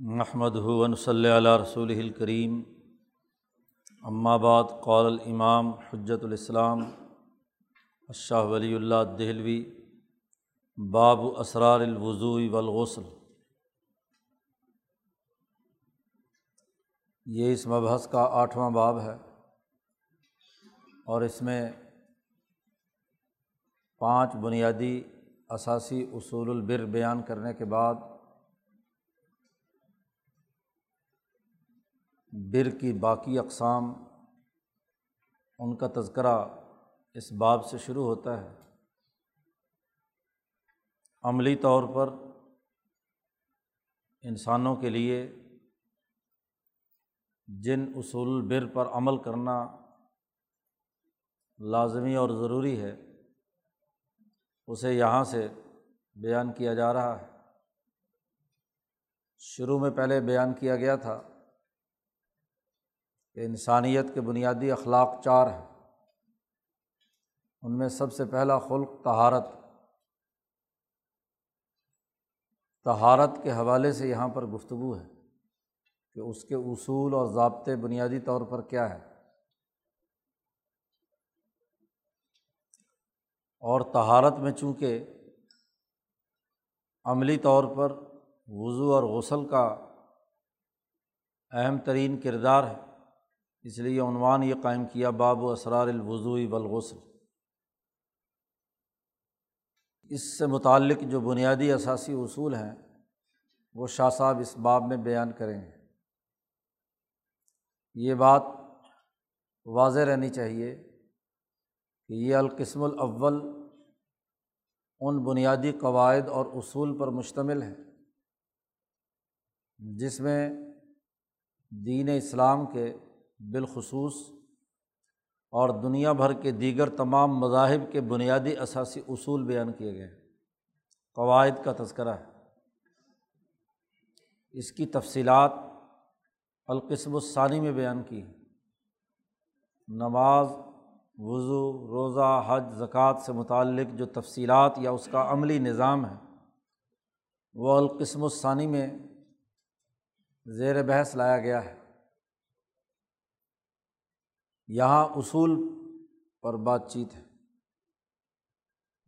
محمد ہُون صلی اللہ رسول الکریم بعد قول الامام حجت الاسلام شاہ ولی اللہ دہلوی باب اسرار الوضوء والغسل. یہ اس مبحث کا آٹھواں باب ہے اور اس میں پانچ بنیادی اثاثی اصول البر بیان کرنے کے بعد بر کی باقی اقسام، ان کا تذکرہ اس باب سے شروع ہوتا ہے۔ عملی طور پر انسانوں کے لیے جن اصول بر پر عمل کرنا لازمی اور ضروری ہے، اسے یہاں سے بیان کیا جا رہا ہے۔ شروع میں پہلے بیان کیا گیا تھا۔ کہ انسانیت کے بنیادی اخلاق چار ہیں۔ ان میں سب سے پہلا خلق تہارت تہارت کے حوالے سے یہاں پر گفتگو ہے کہ اس کے اصول اور ضابطے بنیادی طور پر کیا ہے اور تہارت میں چونکہ عملی طور پر وضو اور غسل کا اہم ترین کردار ہے اس لیے عنوان یہ قائم کیا، باب و اسرار الوضوئی بالغسل اس سے متعلق جو بنیادی اثاثی اصول ہیں، وہ شاہ صاحب اس باب میں بیان کریں گے۔ یہ بات واضح رہنی چاہیے کہ یہ القسم الاول ان بنیادی قواعد اور اصول پر مشتمل ہے جس میں دین اسلام کے بالخصوص اور دنیا بھر کے دیگر تمام مذاہب کے بنیادی اثاثی اصول بیان کیے گئے قواعد کا تذکرہ ہے۔ اس کی تفصیلات القسم الثانی میں بیان کی نماز، وضو، روزہ، حج، زکوٰۃ سے متعلق جو تفصیلات یا اس کا عملی نظام ہے، وہ القسم الثانی میں زیر بحث لایا گیا ہے۔ یہاں اصول پر بات چیت ہے۔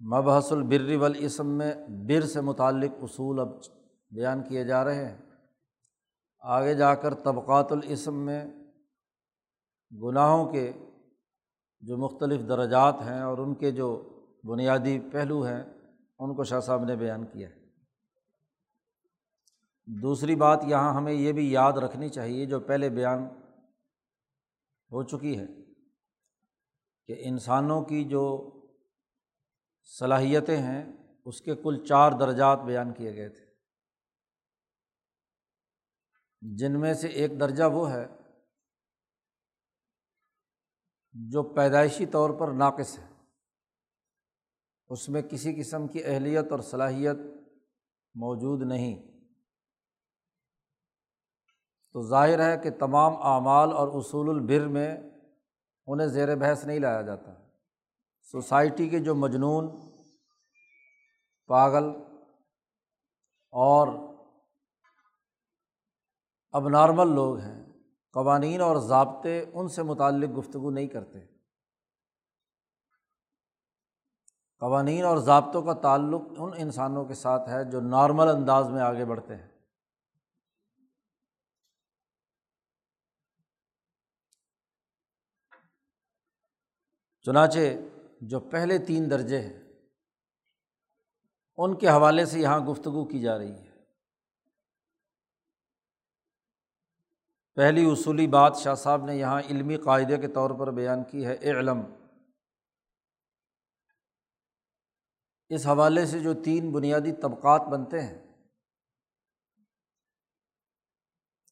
مبحث البر والاسم میں بر سے متعلق اصول اب بیان کیے جا رہے ہیں۔ آگے جا کر طبقات الاسم میں گناہوں کے جو مختلف درجات ہیں اور ان کے جو بنیادی پہلو ہیں، ان کو شاہ صاحب نے بیان کیا ہے۔ دوسری بات، یہاں ہمیں یہ بھی یاد رکھنی چاہیے جو پہلے بیان ہو چکی ہے کہ انسانوں کی جو صلاحیتیں ہیں، اس کے کل چار درجات بیان کیے گئے تھے۔ جن میں سے ایک درجہ وہ ہے جو پیدائشی طور پر ناقص ہے۔ اس میں کسی قسم کی اہلیت اور صلاحیت موجود نہیں۔ تو ظاہر ہے کہ تمام اعمال اور اصول البر میں انہیں زیر بحث نہیں لایا جاتا۔ سوسائٹی کے جو مجنون، پاگل اور اب نارمل لوگ ہیں، قوانین اور ضابطے ان سے متعلق گفتگو نہیں کرتے۔ قوانین اور ضابطوں کا تعلق ان انسانوں کے ساتھ ہے جو نارمل انداز میں آگے بڑھتے ہیں۔ چنانچہ جو پہلے تین درجے ہیں، ان کے حوالے سے یہاں گفتگو کی جا رہی ہے۔ پہلی اصولی بات شاہ صاحب نے یہاں علمی قاعدے کے طور پر بیان کی ہے علم اس حوالے سے جو تین بنیادی طبقات بنتے ہیں،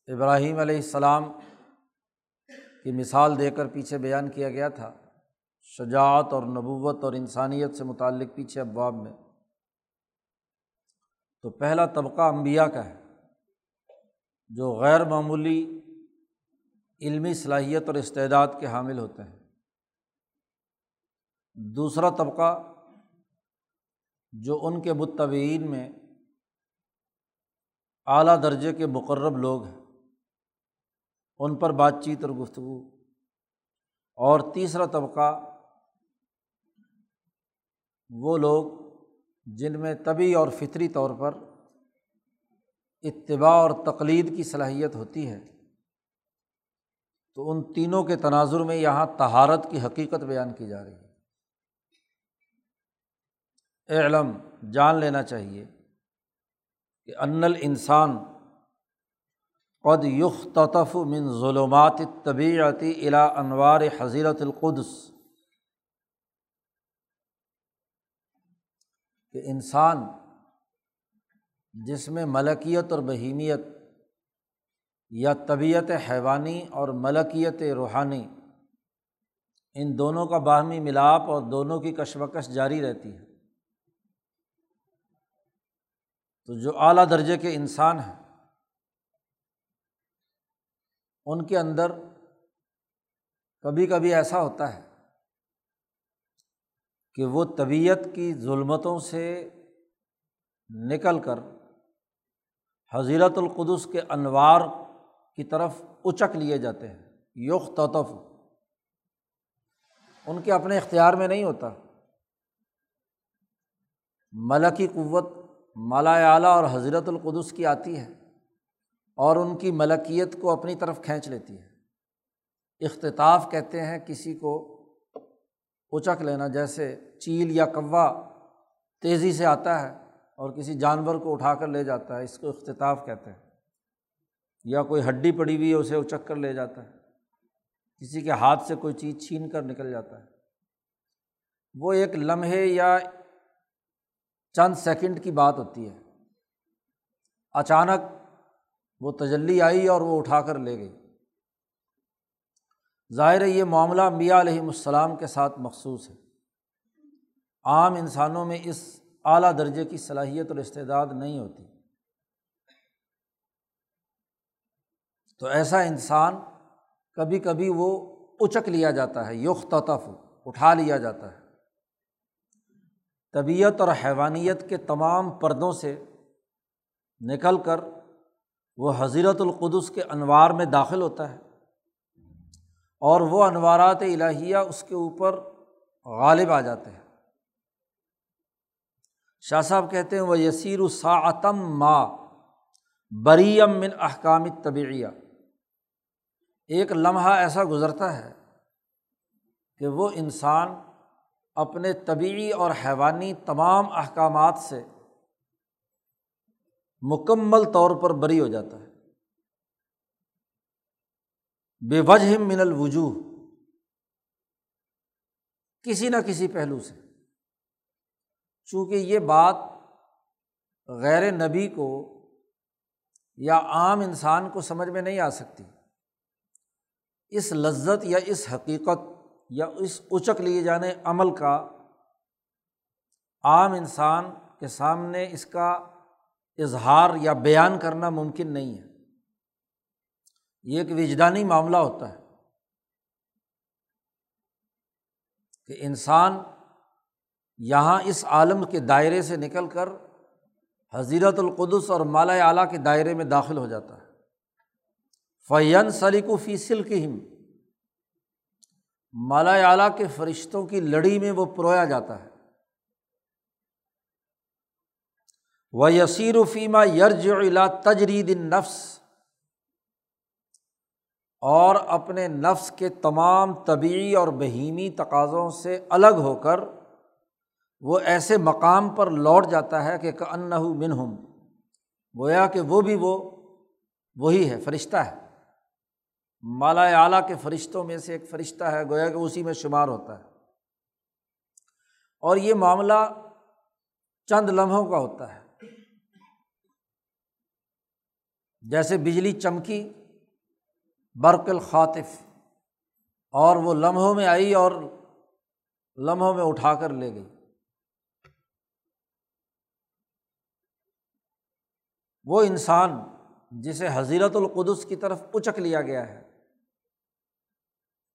ابراہیم علیہ السلام کی مثال دے کر پیچھے بیان کیا گیا تھا۔ شجاعت اور نبوت اور انسانیت سے متعلق پیچھے ابواب میں۔ تو پہلا طبقہ امبیا کا ہے، جو غیر معمولی علمی صلاحیت اور استعداد کے حامل ہوتے ہیں۔ دوسرا طبقہ، جو ان کے متبعین میں اعلیٰ درجے کے مقرب لوگ ہیں۔ ان پر بات چیت اور گفتگو۔ اور تیسرا طبقہ وہ لوگ جن میں طبی اور فطری طور پر اتباع اور تقلید کی صلاحیت ہوتی ہے، تو ان تینوں کے تناظر میں یہاں تہارت کی حقیقت بیان کی جا رہی ہے۔ علم جان لینا چاہیے کہ ان انسان قد یخ تطف من ظلمات طبیعتی الا انوار حضیرت القدس۔ کہ انسان جس میں ملکیت اور بہیمیت یا طبیعت حیوانی اور ملکیت روحانی ان دونوں کا باہمی ملاپ اور دونوں کی کشمکش جاری رہتی ہے۔ تو جو اعلیٰ درجے کے انسان ہیں، ان کے اندر کبھی کبھی ایسا ہوتا ہے کہ وہ طبیعت کی ظلمتوں سے نکل کر حضیرت القدس کے انوار کی طرف اچک لیے جاتے ہیں یوخ توطف ان کے اپنے اختیار میں نہیں ہوتا۔ ملکی قوت مالا اعلیٰ اور حضرت القدس کی آتی ہے اور ان کی ملکیت کو اپنی طرف کھینچ لیتی ہے۔ اختتاف کہتے ہیں کسی کو اچک لینا جیسے چیل یا کوا تیزی سے آتا ہے اور کسی جانور کو اٹھا کر لے جاتا ہے، اس کو اختتاف کہتے ہیں۔ یا کوئی ہڈی پڑی ہوئی ہے، اسے اچک کر لے جاتا ہے۔ کسی کے ہاتھ سے کوئی چیز چھین کر نکل جاتا ہے۔ وہ ایک لمحے یا چند سیکنڈ کی بات ہوتی ہے۔ اچانک وہ تجلی آئی اور وہ اٹھا کر لے گئی۔ ظاہر یہ معاملہ امبیا علیہم السلام کے ساتھ مخصوص ہے۔ عام انسانوں میں اس اعلیٰ درجے کی صلاحیت اور استعداد نہیں ہوتی۔ تو ایسا انسان کبھی کبھی وہ اچک لیا جاتا ہے یوخ تطف اٹھا لیا جاتا ہے۔ طبیعت اور حیوانیت کے تمام پردوں سے نکل کر وہ حضیرت القدس کے انوار میں داخل ہوتا ہے۔ اور وہ انوارات الہیہ اس کے اوپر غالب آ جاتے ہیں۔ شاہ صاحب کہتے ہیں وہ یسیر الساعتم ما بریم من احکام طبعیہ ایک لمحہ ایسا گزرتا ہے کہ وہ انسان اپنے طبعی اور حیوانی تمام احکامات سے مکمل طور پر بری ہو جاتا ہے۔ بے وجہ من الوجوہ۔ کسی نہ کسی پہلو سے۔ چونکہ یہ بات غیر نبی کو یا عام انسان کو سمجھ میں نہیں آ سکتی۔ اس لذت یا اس حقیقت یا اس اچک لیے جانے عمل کا عام انسان کے سامنے اس کا اظہار یا بیان کرنا ممکن نہیں ہے۔ یہ ایک وجدانی معاملہ ہوتا ہے کہ انسان یہاں اس عالم کے دائرے سے نکل کر حضیرت القدس اور مالا اعلیٰ کے دائرے میں داخل ہو جاتا ہے۔ فین سلیق و فیصل کی مالا اعلیٰ کے فرشتوں کی لڑی میں وہ پرویا جاتا ہے۔ وہ یسیر و فیمہ یرج الا تجرید نفس اور اپنے نفس کے تمام طبعی اور بہیمی تقاضوں سے الگ ہو کر وہ ایسے مقام پر لوٹ جاتا ہے کہ ان برق الخاطف، اور وہ لمحوں میں آئی اور لمحوں میں اٹھا کر لے گئی۔ وہ انسان جسے حضیرت القدس کی طرف اچک لیا گیا ہے۔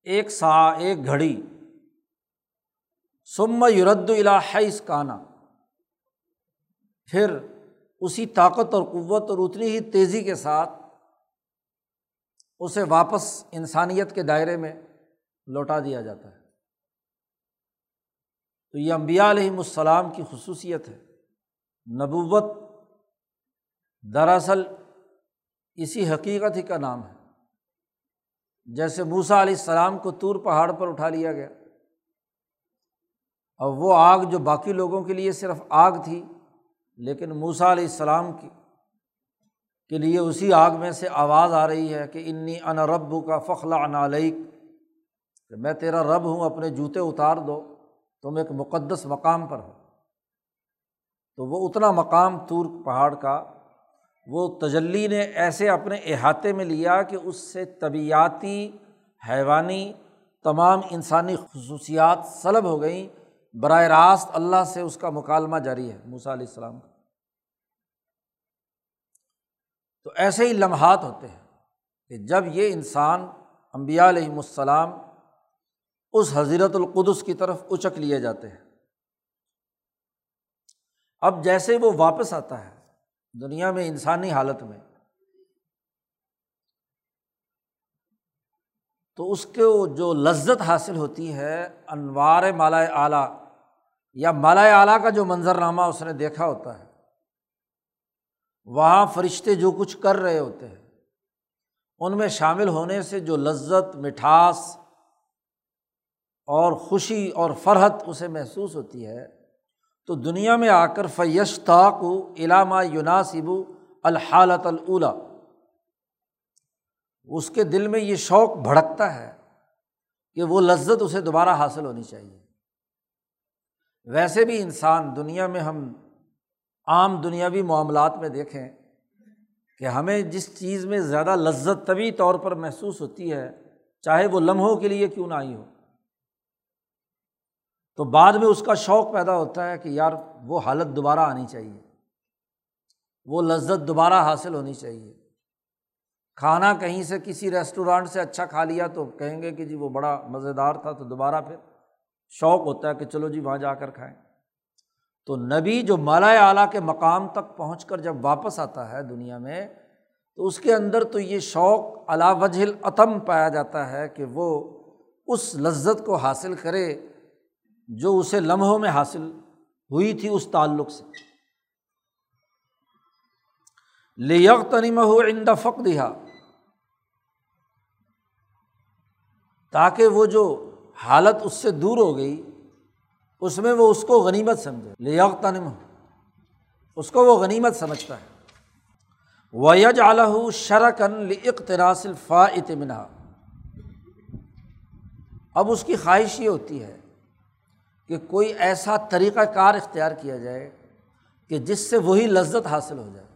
ایک سا، ایک گھڑی۔ سم یورد الحیث کانا پھر اسی طاقت اور قوت اور اتنی ہی تیزی کے ساتھ اسے واپس انسانیت کے دائرے میں لوٹا دیا جاتا ہے۔ تو یہ امبیا علیہم السلام کی خصوصیت ہے۔ نبوت دراصل اسی حقیقت ہی کا نام ہے۔ جیسے موسا علیہ السلام کو طور پہاڑ پر اٹھا لیا گیا۔ اور وہ آگ جو باقی لوگوں کے لیے صرف آگ تھی، لیکن موسا علیہ السلام کی کے لیے اسی آگ میں سے آواز آ رہی ہے کہ انی ان رب کا فخلا انعلیک کہ میں تیرا رب ہوں، اپنے جوتے اتار دو، تم ایک مقدس مقام پر ہو۔ تو وہ اتنا مقام تور پہاڑ کا، وہ تجلی نے ایسے اپنے احاطے میں لیا کہ اس سے طبیعتی، حیوانی، تمام انسانی خصوصیات سلب ہو گئیں۔ براہ راست اللہ سے اس کا مکالمہ جاری ہے، موسیٰ علیہ السلام کا۔ تو ایسے ہی لمحات ہوتے ہیں کہ جب یہ انسان امبیا علیہم السلام اس حضیرت القدس کی طرف اچک لیے جاتے ہیں۔ اب جیسے وہ واپس آتا ہے دنیا میں انسانی حالت میں، تو اس کو جو لذت حاصل ہوتی ہے انوار مالا اعلیٰ یا مالا اعلیٰ کا جو منظرنامہ اس نے دیکھا ہوتا ہے وہاں فرشتے جو کچھ کر رہے ہوتے ہیں، ان میں شامل ہونے سے جو لذت، مٹھاس اور خوشی اور فرحت اسے محسوس ہوتی ہے، تو دنیا میں آ کر فیش طاق علامہ یوناسب الحالت الا اس کے دل میں یہ شوق بھڑکتا ہے کہ وہ لذت اسے دوبارہ حاصل ہونی چاہیے۔ ویسے بھی انسان دنیا میں ہم عام دنیاوی معاملات میں دیکھیں کہ ہمیں جس چیز میں زیادہ لذت طبی طور پر محسوس ہوتی ہے، چاہے وہ لمحوں کے لیے کیوں نہ آئی ہو۔ تو بعد میں اس کا شوق پیدا ہوتا ہے کہ یار وہ حالت دوبارہ آنی چاہیے۔ وہ لذت دوبارہ حاصل ہونی چاہیے۔ کھانا کہیں سے کسی ریسٹورانٹ سے اچھا کھا لیا تو کہیں گے کہ جی وہ بڑا مزیدار تھا تو دوبارہ پھر شوق ہوتا ہے کہ چلو جی وہاں جا کر کھائیں۔ تو نبی جو مالا اعلیٰ کے مقام تک پہنچ کر جب واپس آتا ہے دنیا میں، تو اس کے اندر تو یہ شوق علا وجہ العتم پایا جاتا ہے کہ وہ اس لذت کو حاصل کرے جو اسے لمحوں میں حاصل ہوئی تھی اس تعلق سے۔ لیک تنیم ہو ان فق دیا تاکہ وہ جو حالت اس سے دور ہو گئی اس میں وہ اس کو غنیمت سمجھے۔ لیک تنم اس کو وہ غنیمت سمجھتا ہے۔ ویج عالح شرکن اقتراص الفا اطمنا اب اس کی خواہش یہ ہوتی ہے کہ کوئی ایسا طریقہ کار اختیار کیا جائے کہ جس سے وہی لذت حاصل ہو جائے۔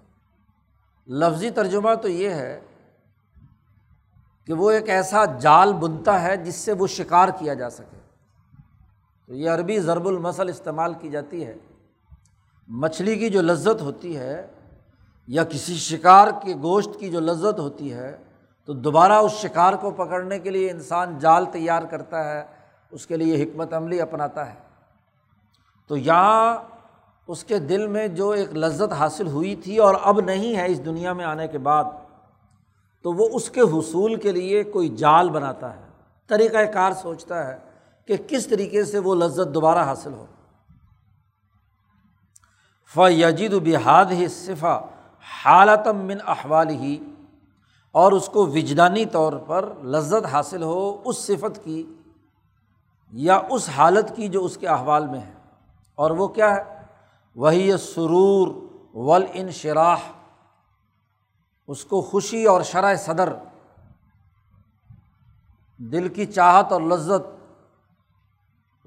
لفظی ترجمہ تو یہ ہے کہ وہ ایک ایسا جال بنتا ہے جس سے وہ شکار کیا جا سکے۔ تو یہ عربی ضرب المسل استعمال کی جاتی ہے۔ مچھلی کی جو لذت ہوتی ہے یا کسی شکار کے گوشت کی جو لذت ہوتی ہے، تو دوبارہ اس شکار کو پکڑنے کے لیے انسان جال تیار کرتا ہے، اس کے لیے حکمت عملی اپناتا ہے۔ تو یہاں اس کے دل میں جو ایک لذت حاصل ہوئی تھی اور اب نہیں ہے اس دنیا میں آنے کے بعد، تو وہ اس کے حصول کے لیے کوئی جال بناتا ہے طریقۂ کار سوچتا ہے۔ کہ کس طریقے سے وہ لذت دوبارہ حاصل ہو۔ ف یجید و بحاد ہی صفا حالتم من احوال ہی اور اس کو وجدانی طور پر لذت حاصل ہو اس صفت کی یا اس حالت کی جو اس کے احوال میں ہے۔ اور وہ کیا ہے؟ وہی سرور ول ان اس کو خوشی اور شرح صدر، دل کی چاہت اور لذت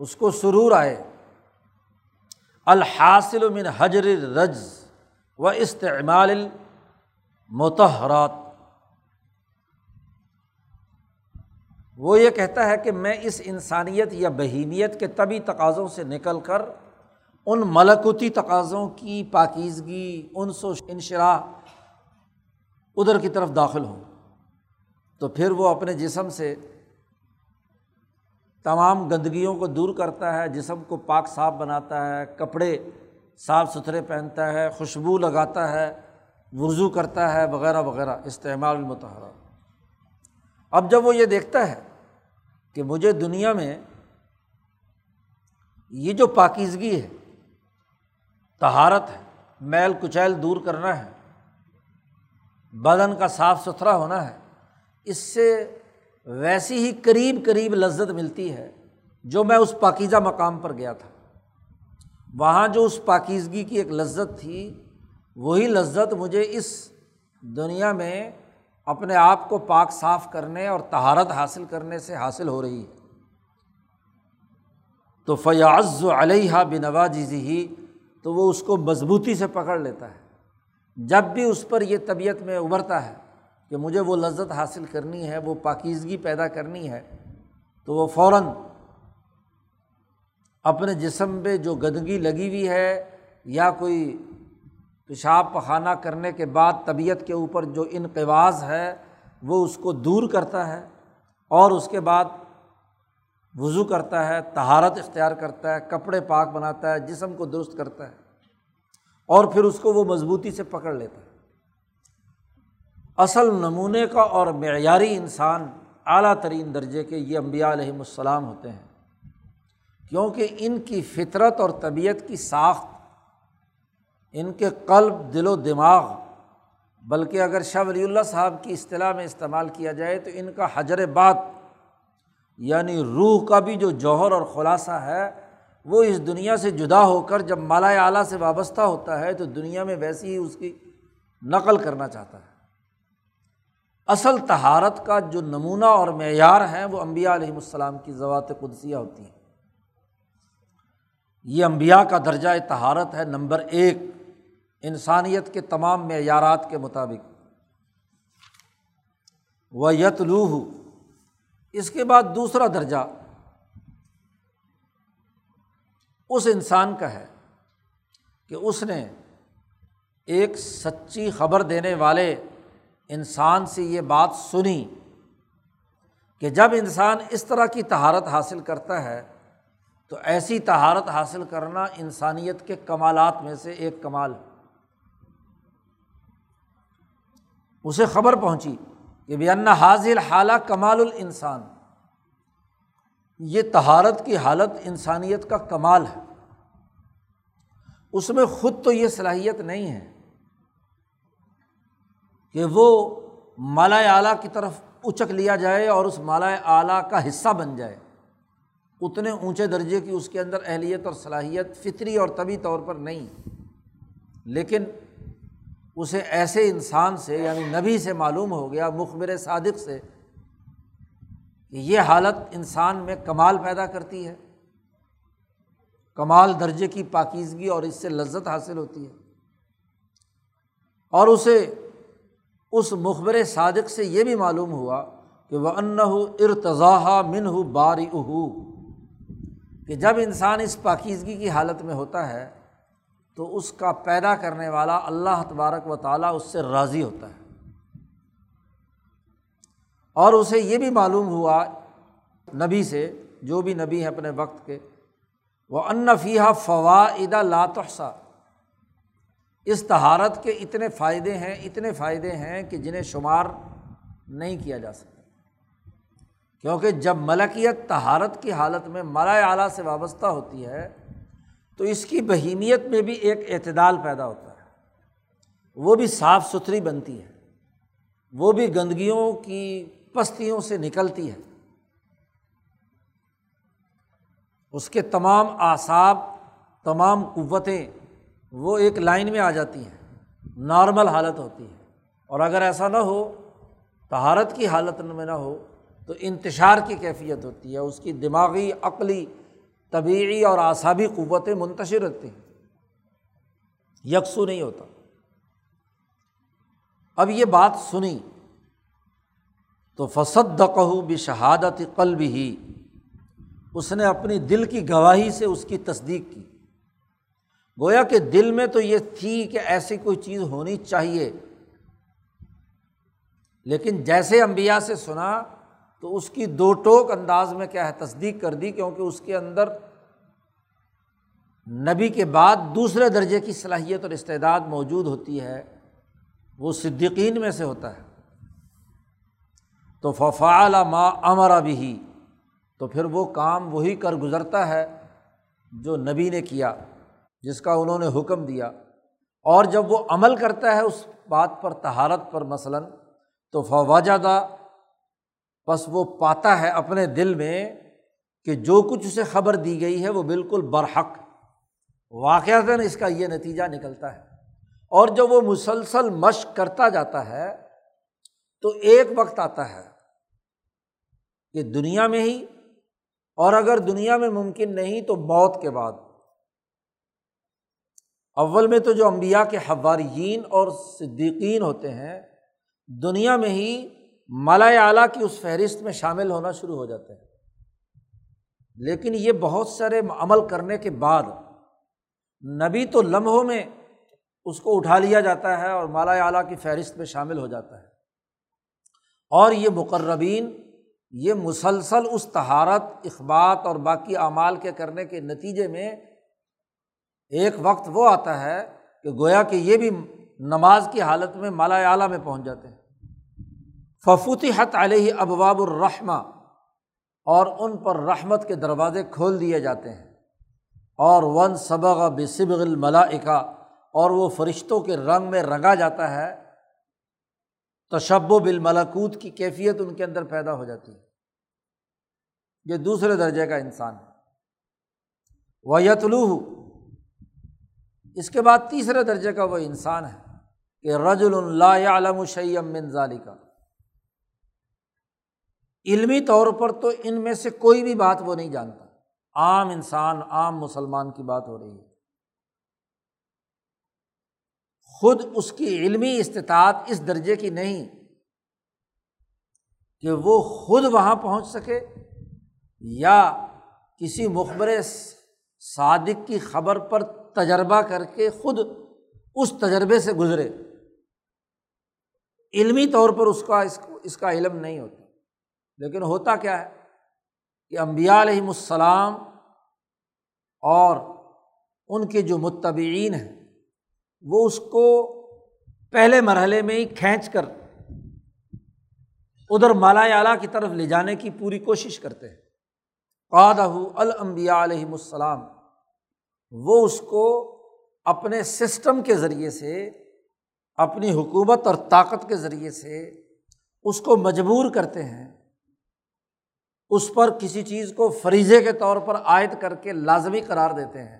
اس کو سرور آئے۔ الحاصل من حجر رج و استعمال متحرات وہ یہ کہتا ہے کہ میں اس انسانیت یا بہیمیت کے طبی تقاضوں سے نکل کر ان ملکوتی تقاضوں کی پاکیزگی، ان سو انشرا ادھر کی طرف داخل ہوں۔ تو پھر وہ اپنے جسم سے تمام گندگیوں کو دور کرتا ہے، جسم کو پاک صاف بناتا ہے، کپڑے صاف ستھرے پہنتا ہے، خوشبو لگاتا ہے وضو کرتا ہے، وغیرہ وغیرہ، استعمال المتحرہ اب جب وہ یہ دیکھتا ہے کہ مجھے دنیا میں یہ جو پاکیزگی ہے تہارت ہے، میل کچیل دور کرنا ہے، بدن کا صاف ستھرا ہونا ہے، اس سے ویسی ہی قریب قریب لذت ملتی ہے جو میں اس پاکیزہ مقام پر گیا تھا۔ وہاں جو اس پاکیزگی کی ایک لذت تھی، وہی لذت مجھے اس دنیا میں اپنے آپ کو پاک صاف کرنے اور تہارت حاصل کرنے سے حاصل ہو رہی ہے۔ تو فیاض علیہ بنواجی ہی تو وہ اس کو مضبوطی سے پکڑ لیتا ہے۔ جب بھی اس پر یہ طبیعت میں ابھرتا ہے کہ مجھے وہ لذت حاصل کرنی ہے، وہ پاکیزگی پیدا کرنی ہے، تو وہ فوراً اپنے جسم پہ جو گندگی لگی ہوئی ہے یا کوئی پیشاب پخانہ کرنے کے بعد طبیعت کے اوپر جو انقواز ہے، وہ اس کو دور کرتا ہے اور اس کے بعد وضو کرتا ہے تہارت اختیار کرتا ہے، کپڑے پاک بناتا ہے، جسم کو درست کرتا ہے اور پھر اس کو وہ مضبوطی سے پکڑ لیتا ہے۔ اصل نمونے کا اور معیاری انسان اعلیٰ ترین درجے کے یہ امبیا علیہم السلام ہوتے ہیں۔ کیونکہ ان کی فطرت اور طبیعت کی ساخت، ان کے قلب، دل و دماغ، بلکہ اگر شاہ ولی اللہ صاحب کی اصطلاح میں استعمال کیا جائے تو ان کا حجر بات یعنی روح کا بھی جو جوہر اور خلاصہ ہے، وہ اس دنیا سے جدا ہو کر جب مالا اعلیٰ سے وابستہ ہوتا ہے تو دنیا میں ویسی ہی اس کی نقل کرنا چاہتا ہے۔ اصل تہارت کا جو نمونہ اور معیار ہیں وہ امبیا علیہم السلام کی ضوات قدسیہ ہوتی ہیں۔ یہ امبیا کا درجۂ تہارت ہے نمبر ایک، انسانیت کے تمام معیارات کے مطابق۔ وہ یتلوح اس کے بعد دوسرا درجہ اس انسان کا ہے کہ اس نے ایک سچی خبر دینے والے انسان سے یہ بات سنی کہ جب انسان اس طرح کی تہارت حاصل کرتا ہے، تو ایسی تہارت حاصل کرنا انسانیت کے کمالات میں سے ایک کمال ہے۔ اسے خبر پہنچی کہ بے حاضل حالہ کمال الانسان۔ یہ تہارت کی حالت انسانیت کا کمال ہے۔ اس میں خود تو یہ صلاحیت نہیں ہے۔ کہ وہ مالا اعلیٰ کی طرف اچک لیا جائے اور اس مالا اعلیٰ کا حصہ بن جائے۔ اتنے اونچے درجے کی اس کے اندر اہلیت اور صلاحیت فطری اور طبی طور پر نہیں۔ لیکن اسے ایسے انسان سے یعنی نبی سے معلوم ہو گیا، مخبر صادق سے، کہ یہ حالت انسان میں کمال پیدا کرتی ہے۔ کمال درجے کی پاکیزگی اور اس سے لذت حاصل ہوتی ہے۔ اور اسے اس مخبر صادق سے یہ بھی معلوم ہوا کہ وہ ان ارتضاح من ہو باری اہو کہ جب انسان اس پاکیزگی کی حالت میں ہوتا ہے، تو اس کا پیدا کرنے والا اللہ تبارک و تعالیٰ اس سے راضی ہوتا ہے۔ اور اسے یہ بھی معلوم ہوا نبی سے، جو بھی نبی ہیں اپنے وقت کے وہ انفیہ فواہ لاتحسا اس تہارت کے اتنے فائدے ہیں، اتنے فائدے ہیں کہ جنہیں شمار نہیں کیا جا سکتا۔ کیونکہ جب ملکیت تہارت کی حالت میں ملا اعلیٰ سے وابستہ ہوتی ہے، تو اس کی بہیمیت میں بھی ایک اعتدال پیدا ہوتا ہے۔ وہ بھی صاف ستھری بنتی ہے۔ وہ بھی گندگیوں کی پستیوں سے نکلتی ہے۔ اس کے تمام اعصاب تمام قوتیں وہ ایک لائن میں آ جاتی ہیں، نارمل حالت ہوتی ہے اور اگر ایسا نہ ہو تہارت کی حالت میں نہ ہو، تو انتشار کی کیفیت ہوتی ہے۔ اس کی دماغی، عقلی طبعی اور اعصابی قوتیں منتشر رہتی ہیں۔ یکسو نہیں ہوتا۔ اب یہ بات سنی۔ تو فصد فسد بھی شہادت قلب ہی اس نے اپنی دل کی گواہی سے اس کی تصدیق کی۔ گویا کہ دل میں تو یہ تھی کہ ایسی کوئی چیز ہونی چاہیے۔ لیکن جیسے امبیا سے سنا تو اس کی دو ٹوک انداز میں کیا ہے؟ تصدیق کر دی کیونکہ اس کے اندر نبی کے بعد دوسرے درجے کی صلاحیت اور استعداد موجود ہوتی ہے۔ وہ صدیقین میں سے ہوتا ہے۔ تو ففعال ما امر بھی تو پھر وہ کام وہی کر گزرتا ہے جو نبی نے کیا۔ جس کا انہوں نے حکم دیا۔ اور جب وہ عمل کرتا ہے اس بات پر تہارت پر مثلاً، تو فواجہ بس وہ پاتا ہے اپنے دل میں کہ جو کچھ اسے خبر دی گئی ہے وہ بالکل برحق۔ واقعات اس کا یہ نتیجہ نکلتا ہے۔ اور جب وہ مسلسل مشق کرتا جاتا ہے، تو ایک وقت آتا ہے کہ دنیا میں ہی، اور اگر دنیا میں ممکن نہیں تو موت کے بعد۔ اول میں تو جو امبیا کے حواریین اور صدیقین ہوتے ہیں، دنیا میں ہی مالا اعلیٰ کی اس فہرست میں شامل ہونا شروع ہو جاتے ہیں۔ لیکن یہ بہت سارے عمل کرنے کے بعد نبی تو لمحوں میں اس کو اٹھا لیا جاتا ہے اور مالا اعلیٰ کی فہرست میں شامل ہو جاتا ہے۔ اور یہ مقربین، یہ مسلسل اس تہارت اخبات اور باقی اعمال کے کرنے کے نتیجے میں ایک وقت وہ آتا ہے کہ گویا کہ یہ بھی نماز کی حالت میں مالا اعلیٰ میں پہنچ جاتے ہیں۔ ففوتی حت علیہ ابواب الرحمہ اور ان پر رحمت کے دروازے کھول دیے جاتے ہیں۔ اور ون سبغ بصبغ الملائکہ اور وہ فرشتوں کے رنگ میں رنگا جاتا ہے۔ تشب و بالملکوت، کی کیفیت ان کے اندر پیدا ہو جاتی ہے۔ یہ دوسرے درجے کا انسان ہے۔ وہ یتلو اس کے بعد تیسرے درجے کا وہ انسان ہے کہ رج اللہ علم شعیم منظالی کا علمی طور پر تو ان میں سے کوئی بھی بات وہ نہیں جانتا۔ عام انسان، عام مسلمان کی بات ہو رہی ہے۔ خود اس کی علمی استطاعت اس درجے کی نہیں کہ وہ خود وہاں پہنچ سکے یا کسی مخبر صادق کی خبر پر تجربہ کر کے خود اس تجربے سے گزرے۔ علمی طور پر اس کا اس کا علم نہیں ہوتا۔ لیکن ہوتا کیا ہے کہ امبیا علیہم السلام اور ان کے جو متبعین ہیں، وہ اس کو پہلے مرحلے میں ہی کھینچ کر ادھر مالا اعلیٰ کی طرف لے جانے کی پوری کوشش کرتے ہیں۔ قادہ المبیا علیہم السلام۔ وہ اس کو اپنے سسٹم کے ذریعے سے، اپنی حکومت اور طاقت کے ذریعے سے اس کو مجبور کرتے ہیں، اس پر کسی چیز کو فریضے کے طور پر عائد کر کے لازمی قرار دیتے ہیں۔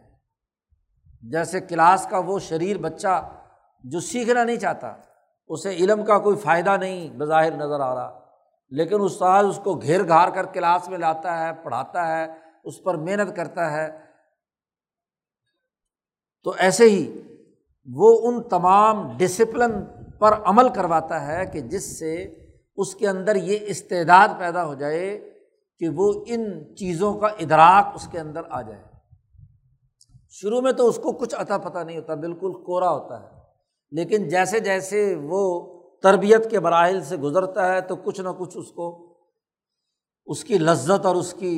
جیسے کلاس کا وہ شریر بچہ جو سیکھنا نہیں چاہتا، اسے علم کا کوئی فائدہ نہیں بظاہر نظر آ رہا، لیکن استاد اس کو گھیر گھار کر کلاس میں لاتا ہے، پڑھاتا ہے، اس پر محنت کرتا ہے تو ایسے ہی وہ ان تمام ڈسپلن پر عمل کرواتا ہے کہ جس سے اس کے اندر یہ استعداد پیدا ہو جائے کہ وہ ان چیزوں کا ادراک اس کے اندر آ جائے۔ شروع میں تو اس کو کچھ عطا پتہ نہیں ہوتا، بالکل کورا ہوتا ہے، لیکن جیسے جیسے وہ تربیت کے مراحل سے گزرتا ہے تو کچھ نہ کچھ اس کو، اس کی لذت اور اس کی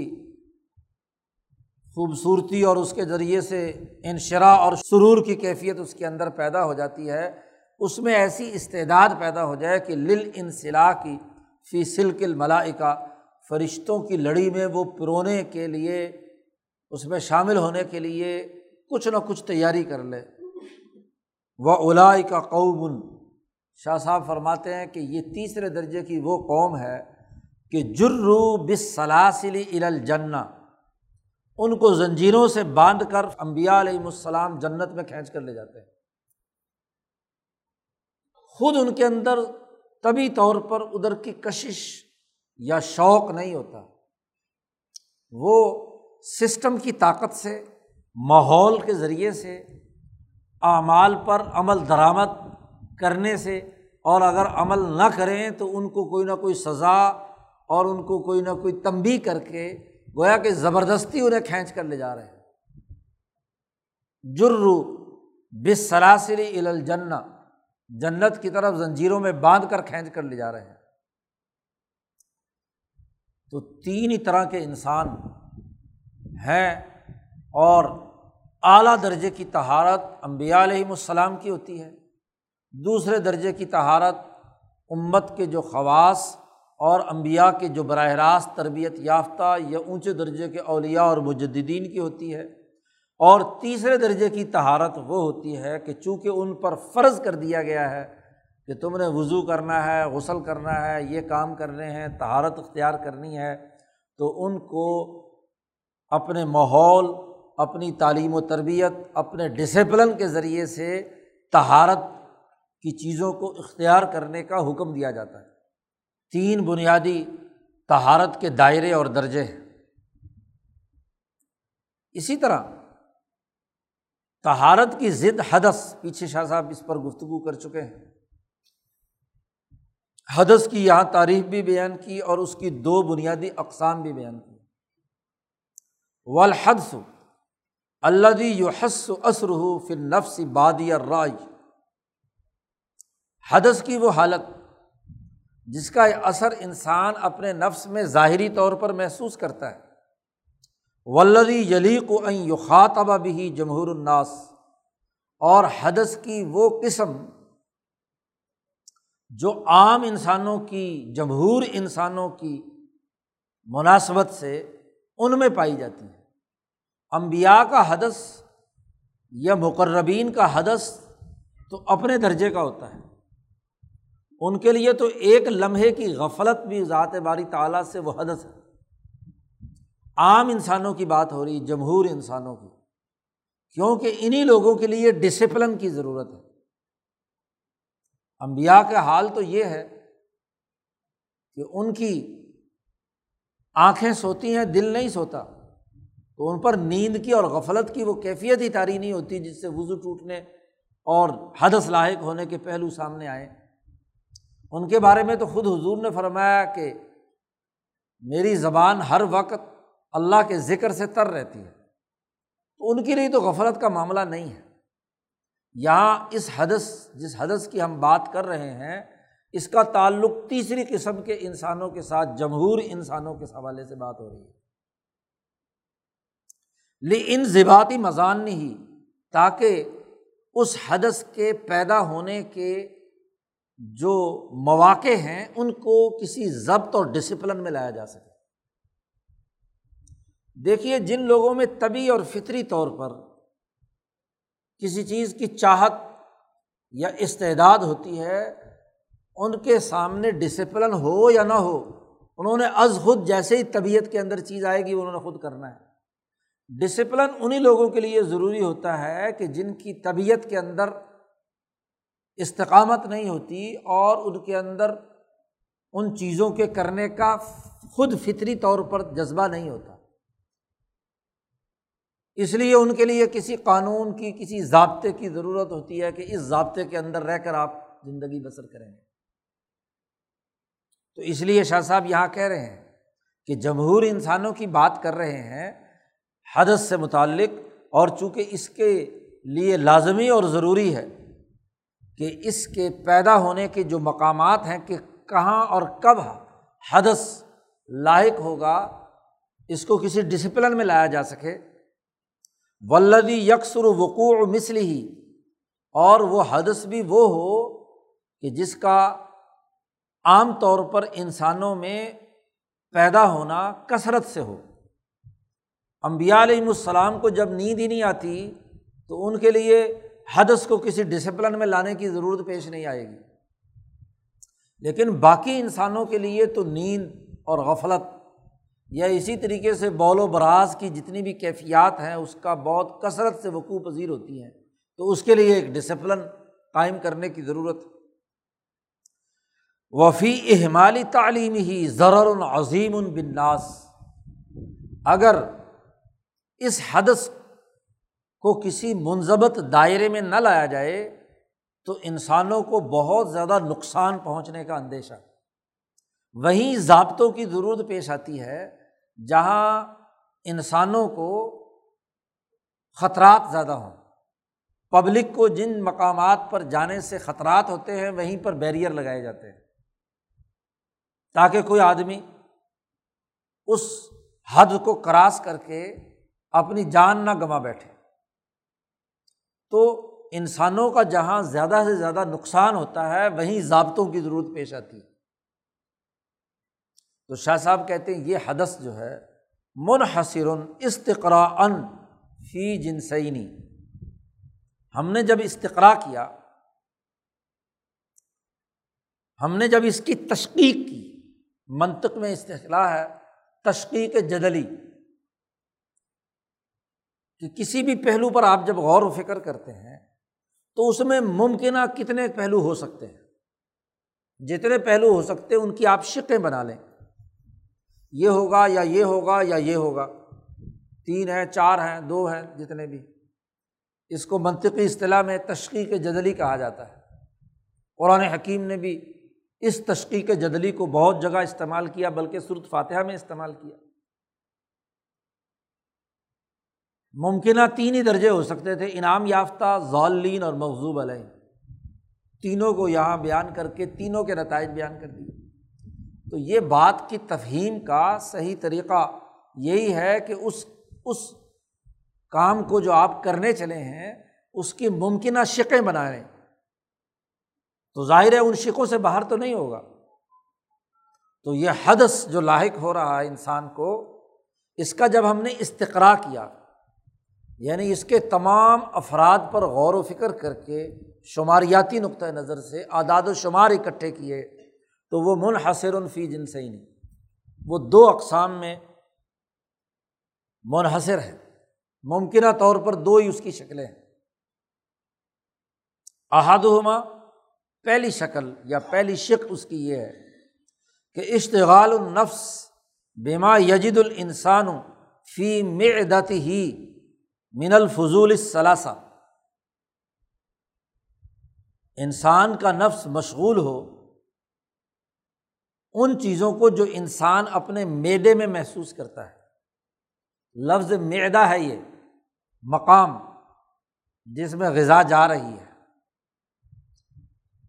خوبصورتی اور اس کے ذریعے سے انشرا اور سرور کی کیفیت اس کے اندر پیدا ہو جاتی ہے۔ اس میں ایسی استعداد پیدا ہو جائے کہ لل انصلاح کی فی سلکل ملائکہ فرشتوں کی لڑی میں وہ پرونے کے لیے، اس میں شامل ہونے کے لیے کچھ نہ کچھ تیاری کر لے۔ وہ اولائی کا قوم۔ شاہ صاحب فرماتے ہیں کہ یہ تیسرے درجے کی وہ قوم ہے کہ جرو بس سلاسلی الجنا ان کو زنجیروں سے باندھ کر امبیا علیہم السلام جنت میں کھینچ کر لے جاتے ہیں۔ خود ان کے اندر طبی طور پر ادھر کی کشش یا شوق نہیں ہوتا۔ وہ سسٹم کی طاقت سے، ماحول کے ذریعے سے، اعمال پر عمل درآمد کرنے سے اور اگر عمل نہ کریں تو ان کو کوئی نہ کوئی سزا اور ان کو کوئی نہ کوئی تنبی کر کے گویا کہ زبردستی انہیں کھینچ کر لے جا رہے ہیں۔ جرو بس سراسری الجنا جنت کی طرف زنجیروں میں باندھ کر کھینچ کر لے جا رہے ہیں۔ تو تین ہی طرح کے انسان ہیں اور اعلیٰ درجے کی تہارت امبیا علیہم السلام کی ہوتی ہے۔ دوسرے درجے کی تہارت امت کے جو خواص اور امبیا کے جو براہ راست تربیت یافتہ یا اونچے درجے کے اولیاء اور مجدین کی ہوتی ہے اور تیسرے درجے کی تہارت وہ ہوتی ہے کہ چونکہ ان پر فرض کر دیا گیا ہے کہ تم نے وضو کرنا ہے، غسل کرنا ہے، یہ کام کرنے ہیں تہارت اختیار کرنی ہے، تو ان کو اپنے ماحول، اپنی تعلیم و تربیت، اپنے ڈسپلن کے ذریعے سے تہارت کی چیزوں کو اختیار کرنے کا حکم دیا جاتا ہے۔ تین بنیادی تہارت کے دائرے اور درجے ہیں۔ اسی طرح تہارت کی ضد حدث، پیچھے شاہ صاحب اس پر گفتگو کر چکے ہیں۔ حدث کی یہاں تعریف بھی بیان کی اور اس کی دو بنیادی اقسام بھی بیان کی۔ والحدث اللہ یو حس اسر ہو پھر نفس بادی رائے حدث کی وہ حالت جس کا اثر انسان اپنے نفس میں ظاہری طور پر محسوس کرتا ہے۔ ولدی یلیق و یو خاطبہ بھی جمہور الناس۔ اور حدث کی وہ قسم جو عام انسانوں کی، جمہور انسانوں کی مناسبت سے ان میں پائی جاتی ہے۔ امبیا کا حدث یا مقربین کا حدث تو اپنے درجے کا ہوتا ہے۔ ان کے لیے تو ایک لمحے کی غفلت بھی ذات باری تعالیٰ سے وہ حدث ہے۔ عام انسانوں کی بات ہو رہی، جمہور انسانوں کی۔ کیونکہ انہیں لوگوں کے لیے ڈسپلن کی ضرورت ہے۔ امبیا کا حال تو یہ ہے کہ ان کی آنکھیں سوتی ہیں، دل نہیں سوتا۔ تو ان پر نیند کی اور غفلت کی وہ کیفیت ہی تاری نہیں ہوتی جس سے وضو ٹوٹنے اور حدث لاحق ہونے کے پہلو سامنے آئے ان کے بارے میں تو خود حضور نے فرمایا کہ میری زبان ہر وقت اللہ کے ذکر سے تر رہتی ہے۔ تو ان کے لیے تو غفلت کا معاملہ نہیں ہے۔ یہاں اس حدث، جس حدث کی ہم بات کر رہے ہیں، اس کا تعلق تیسری قسم کے انسانوں کے ساتھ، جمہور انسانوں کے حوالے سے بات ہو رہی ہے۔ ان ذباتی مضان نہیں تاکہ اس حدث کے پیدا ہونے کے جو مواقع ہیں ان کو کسی ضبط اور ڈسپلن میں لایا جا سکے۔ دیکھیے، جن لوگوں میں طبی اور فطری طور پر کسی چیز کی چاہت یا استعداد ہوتی ہے، ان کے سامنے ڈسپلن ہو یا نہ ہو، انہوں نے از خود جیسے ہی طبیعت کے اندر چیز آئے گی، انہوں نے خود کرنا ہے۔ ڈسپلن انہیں لوگوں کے لیے ضروری ہوتا ہے کہ جن کی طبیعت کے اندر استقامت نہیں ہوتی اور ان کے اندر ان چیزوں کے کرنے کا خود فطری طور پر جذبہ نہیں ہوتا۔ اس لیے ان کے لیے کسی قانون کی، کسی ضابطے کی ضرورت ہوتی ہے کہ اس ضابطے کے اندر رہ کر آپ زندگی بسر کریں۔ گے تو اس لیے شاہ صاحب یہاں کہہ رہے ہیں کہ جمہور انسانوں کی بات کر رہے ہیں حدث سے متعلق اور چونکہ اس کے لیے لازمی اور ضروری ہے کہ اس کے پیدا ہونے کے جو مقامات ہیں کہ کہاں اور کب حدث لائق ہوگا، اس کو کسی ڈسپلن میں لایا جا سکے۔ ولدی یکسر وقوع مثل ہی اور وہ حدث بھی وہ ہو کہ جس کا عام طور پر انسانوں میں پیدا ہونا کثرت سے ہو۔ امبیا علیہم السلام کو جب نیند ہی نہیں آتی تو ان کے لیے حدث کو کسی ڈسپلن میں لانے کی ضرورت پیش نہیں آئے گی۔ لیکن باقی انسانوں کے لیے تو نیند اور غفلت یا اسی طریقے سے بول و براز کی جتنی بھی کیفیات ہیں، اس کا بہت کثرت سے وقوع پذیر ہوتی ہیں۔ تو اس کے لیے ایک ڈسپلن قائم کرنے کی ضرورت۔ وفی اہمالی تعلیم ہی ضرر عظیم بناس اگر اس حدث کو کسی منظمت دائرے میں نہ لایا جائے، تو انسانوں کو بہت زیادہ نقصان پہنچنے کا اندیشہ۔ وہیں ضابطوں کی ضرورت پیش آتی ہے جہاں انسانوں کو خطرات زیادہ ہوں۔ پبلک کو جن مقامات پر جانے سے خطرات ہوتے ہیں، وہیں پر بیریئر لگائے جاتے ہیں۔ تاکہ کوئی آدمی اس حد کو کراس کر کے اپنی جان نہ گنوا بیٹھے۔ تو انسانوں کا جہاں زیادہ سے زیادہ نقصان ہوتا ہے، وہیں ضابطوں کی ضرورت پیش آتی ہے۔ تو شاہ صاحب کہتے ہیں، یہ حدث جو ہے، منحصر استقرا ان فی جنسینی ہم نے جب استقرا کیا، ہم نے جب اس کی تشقیق کی، منطق میں استخلا ہے، تشقیق جدلی۔ کہ کسی بھی پہلو پر آپ جب غور و فکر کرتے ہیں، تو اس میں ممکنہ کتنے پہلو ہو سکتے ہیں؟ جتنے پہلو ہو سکتے ہیں، ان کی آپ شکیں بنا لیں۔ یہ ہوگا یا یہ ہوگا یا یہ ہوگا۔ تین ہیں، چار ہیں، دو ہیں، جتنے بھی۔ اس کو منطقی اصطلاح میں تشقیق جدلی کہا جاتا ہے۔ قرآن حکیم نے بھی اس تشقیق جدلی کو بہت جگہ استعمال کیا، بلکہ صورت فاتحہ میں استعمال کیا۔ ممکنہ تین ہی درجے ہو سکتے تھے، انعام یافتہ، ضالین اور مغزوب علیہ تینوں کو یہاں بیان کر کے، تینوں کے نتائج بیان کر دیے۔ تو یہ بات کی تفہیم کا صحیح طریقہ یہی ہے کہ اس اس کام کو جو آپ کرنے چلے ہیں، اس کی ممکنہ شکیں بنا رہے تو ظاہر ہے ان شکوں سے باہر تو نہیں ہوگا۔ تو یہ حدث جو لاحق ہو رہا ہے انسان کو، اس کا جب ہم نے استقرا کیا یعنی اس کے تمام افراد پر غور و فکر کر کے شماریاتی نقطۂ نظر سے اعداد و شمار اکٹھے کیے تو وہ منحصر فی جن سے ہی نہیں وہ دو اقسام میں منحصر ہے ممکنہ طور پر دو ہی اس کی شکلیں ہیں۔ احادما پہلی شکل یا پہلی شک اس کی یہ ہے کہ اشتغال النفس بیما یجد الانسان فی معدت ہی من الفضول ثلاثہ انسان کا نفس مشغول ہو، ان چیزوں کو جو انسان اپنے میدے میں محسوس کرتا ہے۔ لفظ معدہ ہے یہ، مقام، جس میں غذا جا رہی ہے۔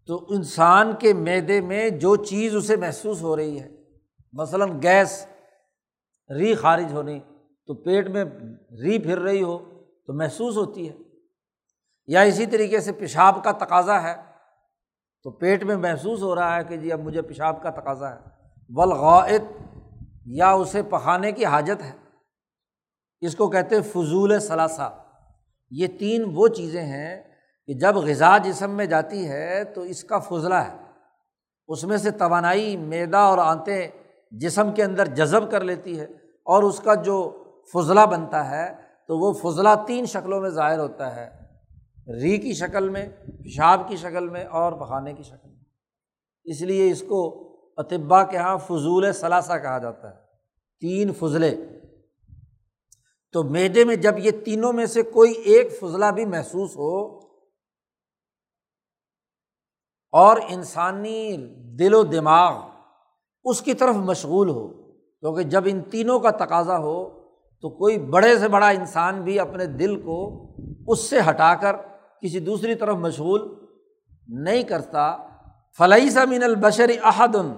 تو انسان کے میدے میں جو چیز اسے محسوس ہو رہی ہے، مثلاً گیس، ری خارج ہونی، تو پیٹ میں ری پھر رہی ہو تو محسوس ہوتی ہے۔ یا اسی طریقے سے پیشاب کا تقاضا ہے۔ تو پیٹ میں محسوس ہو رہا ہے کہ جی اب مجھے پیشاب کا تقاضا ہے۔ بلغائط یا اسے پکانے کی حاجت ہے۔ اس کو کہتے فضول ثلاثہ۔ یہ تین وہ چیزیں ہیں کہ جب غذا جسم میں جاتی ہے تو اس کا فضلہ ہے۔ اس میں سے توانائی، میدا اور آنتیں جسم کے اندر جذب کر لیتی ہے اور اس کا جو فضلہ بنتا ہے تو وہ فضلہ تین شکلوں میں ظاہر ہوتا ہے، ری کی شکل میں، پیشاب کی شکل میں اور بہانے کی شکل میں۔ اس لیے اس کو اطبا کے یہاں فضول ثلاثہ کہا جاتا ہے، تین فضلے۔ تو میدے میں جب یہ تینوں میں سے کوئی ایک فضلہ بھی محسوس ہو، اور انسانی دل و دماغ اس کی طرف مشغول ہو، کیونکہ جب ان تینوں کا تقاضا ہو تو کوئی بڑے سے بڑا انسان بھی اپنے دل کو اس سے ہٹا کر کسی دوسری طرف مشغول نہیں کرتا۔ فلحی سا من البشر احدن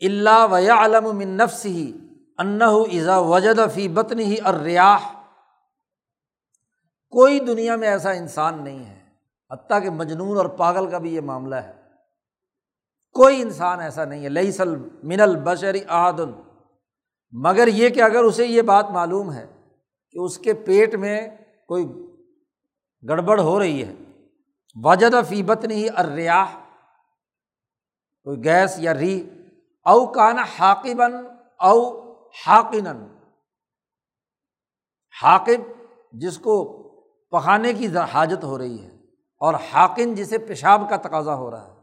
اللہ ویا علم من نفس ہی انّا وجد فی بطن ہی اور ریاح کوئی دنیا میں ایسا انسان نہیں ہے، حتیٰ کہ مجنون اور پاگل کا بھی یہ معاملہ ہے۔ کوئی انسان ایسا نہیں ہے۔ لئی سل من البشری احدن مگر یہ کہ اگر اسے یہ بات معلوم ہے کہ اس کے پیٹ میں کوئی گڑبڑ ہو رہی ہے، وجد فی بطن ہی کوئی گیس یا ری، او کانا حاقبن او حاقن حاقب جس کو پکانے کی حاجت ہو رہی ہے اور حاقن جسے پیشاب کا تقاضا ہو رہا ہے۔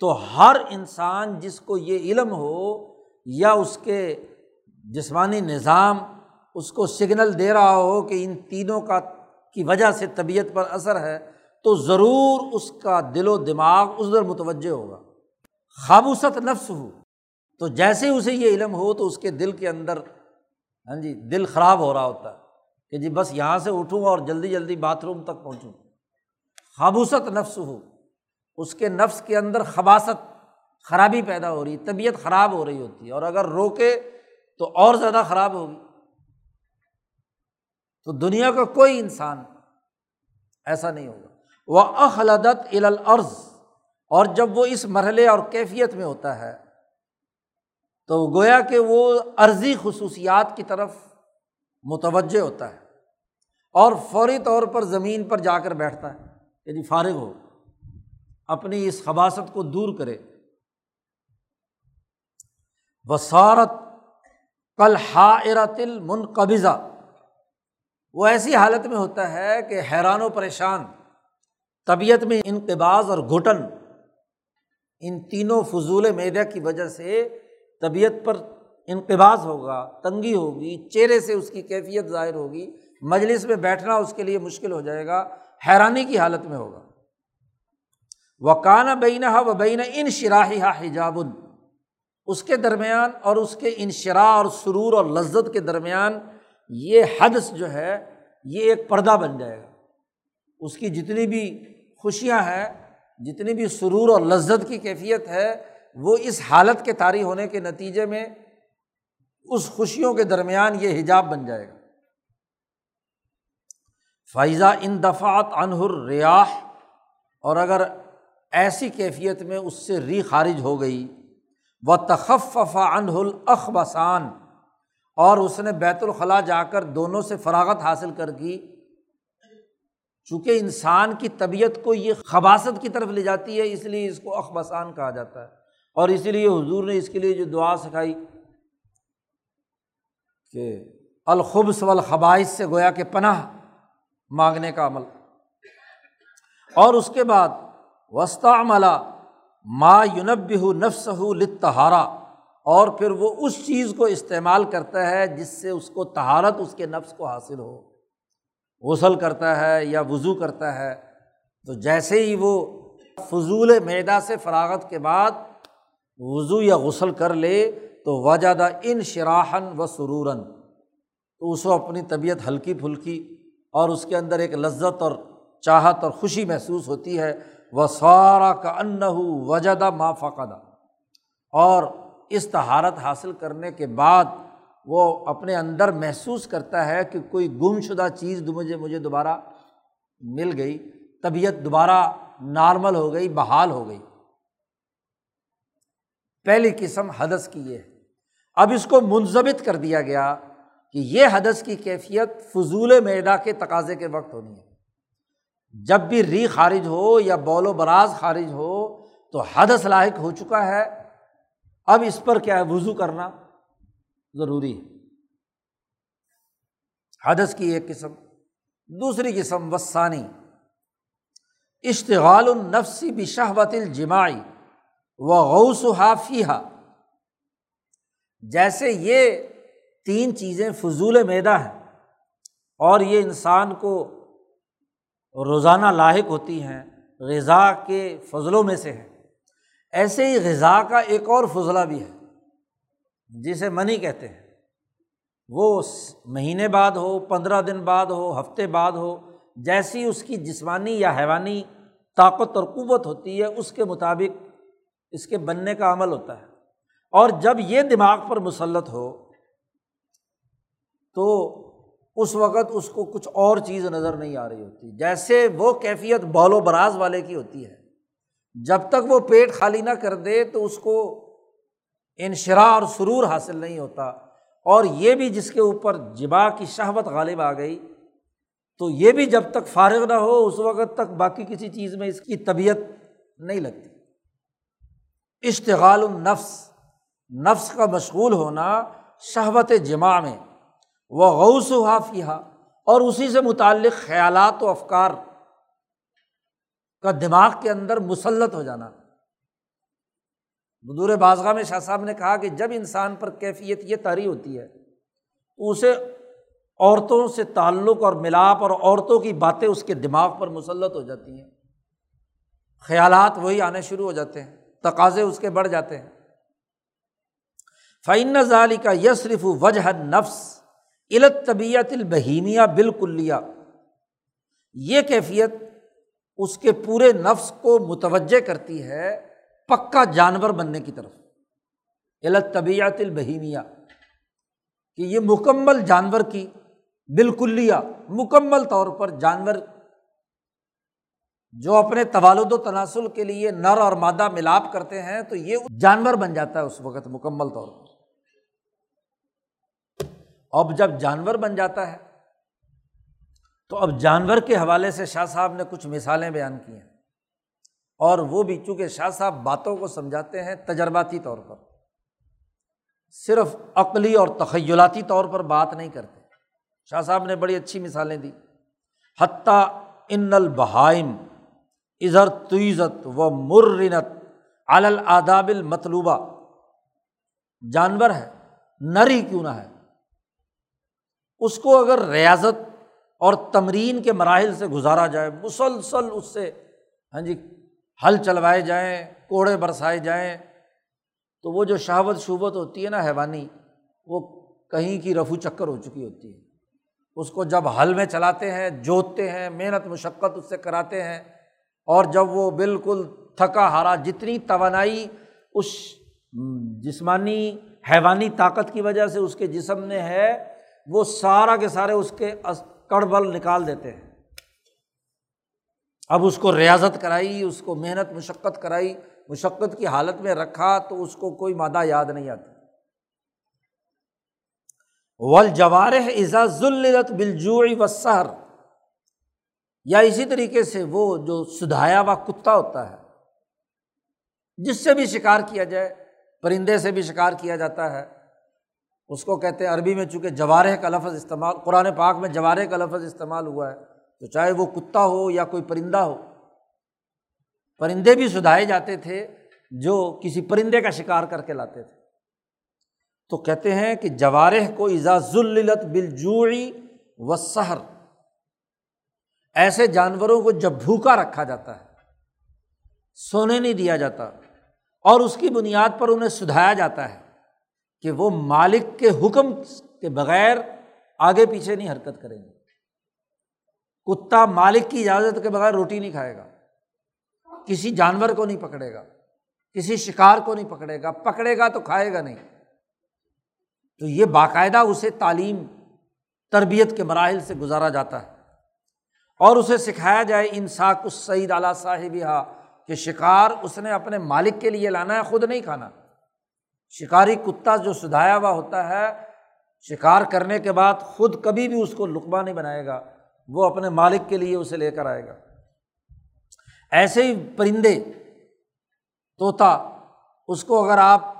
تو ہر انسان جس کو یہ علم ہو یا اس کے جسمانی نظام اس کو سگنل دے رہا ہو کہ ان تینوں کا کی وجہ سے طبیعت پر اثر ہے، تو ضرور اس کا دل و دماغ اس در متوجہ ہوگا۔ خابوست نفس ہو۔ تو جیسے اسے یہ علم ہو، تو اس کے دل کے اندر ہاں جی دل خراب ہو رہا ہوتا ہے کہ جی بس یہاں سے اٹھوں اور جلدی جلدی باتھ روم تک پہنچوں۔ خابوست نفس ہو۔ اس کے نفس کے اندر خباصت خرابی پیدا ہو رہی، طبیعت خراب ہو رہی ہوتی ہے۔ اور اگر روکے تو اور زیادہ خراب ہوگی۔ تو دنیا کا کوئی انسان ایسا نہیں ہوگا۔ وہ اخلادت الارض اور جب وہ اس مرحلے اور کیفیت میں ہوتا ہے، تو گویا کہ وہ عرضی خصوصیات کی طرف متوجہ ہوتا ہے اور فوری طور پر زمین پر جا کر بیٹھتا ہے یعنی فارغ ہو، اپنی اس خباصت کو دور کرے۔ وسارت کل حاعرت المنقبضہ۔ وہ ایسی حالت میں ہوتا ہے کہ حیران و پریشان، طبیعت میں انقباز اور گھٹن ان تینوں فضول میدہ کی وجہ سے طبیعت پر انقباز ہوگا، تنگی ہوگی، چہرے سے اس کی کیفیت ظاہر ہوگی، مجلس میں بیٹھنا اس کے لیے مشکل ہو جائے گا، حیرانی کی حالت میں ہوگا۔ وہ کانا و بین ان شراہی حجاب۔ اس کے درمیان اور اس کے انشرا اور سرور اور لذت کے درمیان یہ حدث جو ہے، یہ ایک پردہ بن جائے گا۔ اس کی جتنی بھی خوشیاں ہیں، جتنی بھی سرور اور لذت کی کیفیت ہے، وہ اس حالت کے طاری ہونے کے نتیجے میں اس خوشیوں کے درمیان یہ حجاب بن جائے گا۔ فائزہ ان دفعت انہر ریاح اور اگر ایسی کیفیت میں اس سے ری خارج ہو گئی وہ تخف انہ الاخبسان اور اس نے بیت الخلاء جا کر دونوں سے فراغت حاصل کر کی۔ چونکہ انسان کی طبیعت کو یہ خباصت کی طرف لے جاتی ہے، اس لیے اس کو اخبسان کہا جاتا ہے۔ اور اسی لیے حضور نے اس کے لیے جو دعا سکھائی کہ الخبص والخبائش سے گویا کہ پناہ مانگنے کا عمل۔ اور اس کے بعد وسطی عملہ ما یونب نفس ہو لتہارا اور پھر وہ اس چیز کو استعمال کرتا ہے جس سے اس کو تہارت اس کے نفس کو حاصل ہو۔ غسل کرتا ہے یا وضو کرتا ہے۔ تو جیسے ہی وہ فضول معدہ سے فراغت کے بعد وضو یا غسل کر لے، تو وجادہ ان شراہن و سرورن تو اس کو اپنی طبیعت ہلکی پھلکی اور اس کے اندر ایک لذت اور چاہت اور خوشی محسوس ہوتی ہے۔ وہ سارا کا ان وجدہ ما فقدہ اور اس تہارت حاصل کرنے کے بعد وہ اپنے اندر محسوس کرتا ہے کہ کوئی گم شدہ چیز مجھے مجھے دوبارہ مل گئی، طبیعت دوبارہ نارمل ہو گئی، بحال ہو گئی۔ پہلی قسم حدث کی یہ ہے۔ اب اس کو منظمت کر دیا گیا کہ یہ حدث کی کیفیت فضول معدہ کے تقاضے کے وقت ہونی ہے۔ جب بھی ری خارج ہو یا بول و براز خارج ہو تو حدث لاحق ہو چکا ہے۔ اب اس پر کیا ہے؟ وضو کرنا ضروری ہے۔ حدث کی ایک قسم، دوسری قسم وسانی اشتغال النفسی بشہوت الجماعی و غوث حافیہ جیسے یہ تین چیزیں فضول میدا ہیں اور یہ انسان کو روزانہ لاحق ہوتی ہیں، غذا کے فضلوں میں سے ہے ایسے ہی غذا کا ایک اور فضلہ بھی ہے، جسے منی کہتے ہیں۔ وہ مہینے بعد ہو، پندرہ دن بعد ہو، ہفتے بعد ہو، جیسی اس کی جسمانی یا حیوانی طاقت اور قوت ہوتی ہے، اس کے مطابق اس کے بننے کا عمل ہوتا ہے۔ اور جب یہ دماغ پر مسلط ہو، تو اس وقت اس کو کچھ اور چیز نظر نہیں آ رہی ہوتی۔ جیسے وہ کیفیت بال و براز والے کی ہوتی ہے۔ جب تک وہ پیٹ خالی نہ کر دے تو اس کو انشرا اور سرور حاصل نہیں ہوتا۔ اور یہ بھی جس کے اوپر جبا کی شہوت غالب آ گئی، تو یہ بھی جب تک فارغ نہ ہو، اس وقت تک باقی کسی چیز میں اس کی طبیعت نہیں لگتی۔ اشتغال النفس، نفس کا مشغول ہونا شہوت جمع میں۔ وہ غوث و حافیہ اور اسی سے متعلق خیالات و افکار کا دماغ کے اندر مسلط ہو جانا۔ بدور بازگاہ میں شاہ صاحب نے کہا کہ جب انسان پر کیفیت یہ تاری ہوتی ہے، تو اسے عورتوں سے تعلق اور ملاپ اور عورتوں کی باتیں اس کے دماغ پر مسلط ہو جاتی ہیں۔ خیالات وہی آنے شروع ہو جاتے ہیں، تقاضے اس کے بڑھ جاتے ہیں۔ فعن ظالی کا یسرف وجہ نفس علت طبیعت البہیمیا بالکلیا یہ کیفیت اس کے پورے نفس کو متوجہ کرتی ہے پکا جانور بننے کی طرف۔ علت طبیعت البہیمیا کہ یہ مکمل جانور کی بالکلیا مکمل طور پر جانور جو اپنے توالد و تناسل کے لیے نر اور مادہ ملاپ کرتے ہیں تو یہ جانور بن جاتا ہے اس وقت مکمل طور پر۔ اب جب جانور بن جاتا ہے، تو اب جانور کے حوالے سے شاہ صاحب نے کچھ مثالیں بیان کی ہیں۔ اور وہ بھی چونکہ شاہ صاحب باتوں کو سمجھاتے ہیں تجرباتی طور پر۔ صرف عقلی اور تخیلاتی طور پر بات نہیں کرتے۔ شاہ صاحب نے بڑی اچھی مثالیں دی۔ حتیٰ ان البہائم ازر توزت و مرنت الاداب المطلوبہ۔ جانور ہے، نری کیوں نہ ہے؟ اس کو اگر ریاضت اور تمرین کے مراحل سے گزارا جائے، مسلسل اس سے ہاں جی ہل چلوائے جائیں، کوڑے برسائے جائیں، تو وہ جو شہوت شوبت ہوتی ہے نا حیوانی، وہ کہیں کی رفو چکر ہو چکی ہوتی ہے۔ اس کو جب حل میں چلاتے ہیں، جوتتے ہیں، محنت مشقت اس سے کراتے ہیں، اور جب وہ بالکل تھکا ہارا، جتنی توانائی اس جسمانی، حیوانی طاقت کی وجہ سے اس کے جسم میں ہے وہ سارا کے سارے اس کے کڑ بل نکال دیتے ہیں۔ اب اس کو ریاضت کرائی، اس کو محنت، مشقت کرائی، مشقت کی حالت میں رکھا تو اس کو کوئی مادہ یاد نہیں آتا۔ ول جوار ذلت بلجوئی و سہر یا اسی طریقے سے وہ جو سدھایا ہوا کتا ہوتا ہے، جس سے بھی شکار کیا جائے، پرندے سے بھی شکار کیا جاتا ہے اس کو کہتے ہیں عربی میں چونکہ جوارح کا لفظ استعمال، قرآن پاک میں جوارح کا لفظ استعمال ہوا ہے، تو چاہے وہ کتا ہو یا کوئی پرندہ ہو، پرندے بھی سدھائے جاتے تھے جو کسی پرندے کا شکار کر کے لاتے تھے۔ تو کہتے ہیں کہ جوارح کو اعزاز الت بلجوڑی و سحر ایسے جانوروں کو جب بھوکا رکھا جاتا ہے، سونے نہیں دیا جاتا اور اس کی بنیاد پر انہیں سدھایا جاتا ہے کہ وہ مالک کے حکم کے بغیر آگے پیچھے نہیں حرکت کریں گے۔ کتا مالک کی اجازت کے بغیر روٹی نہیں کھائے گا۔ کسی جانور کو نہیں پکڑے گا۔ کسی شکار کو نہیں پکڑے گا۔ پکڑے گا تو کھائے گا نہیں۔ تو یہ باقاعدہ اسے تعلیم، تربیت کے مراحل سے گزارا جاتا ہے۔ اور اسے سکھایا جائے انساک اس سعید اعلیٰ صاحب یہاں کہ شکار اس نے اپنے مالک کے لیے لانا ہے، خود نہیں کھانا۔ شکاری کتا جو سدھایا ہوا ہوتا ہے، شکار کرنے کے بعد خود کبھی بھی اس کو لقبہ نہیں بنائے گا، وہ اپنے مالک کے لیے اسے لے کر آئے گا۔ ایسے ہی پرندے، طوطا، اس کو اگر آپ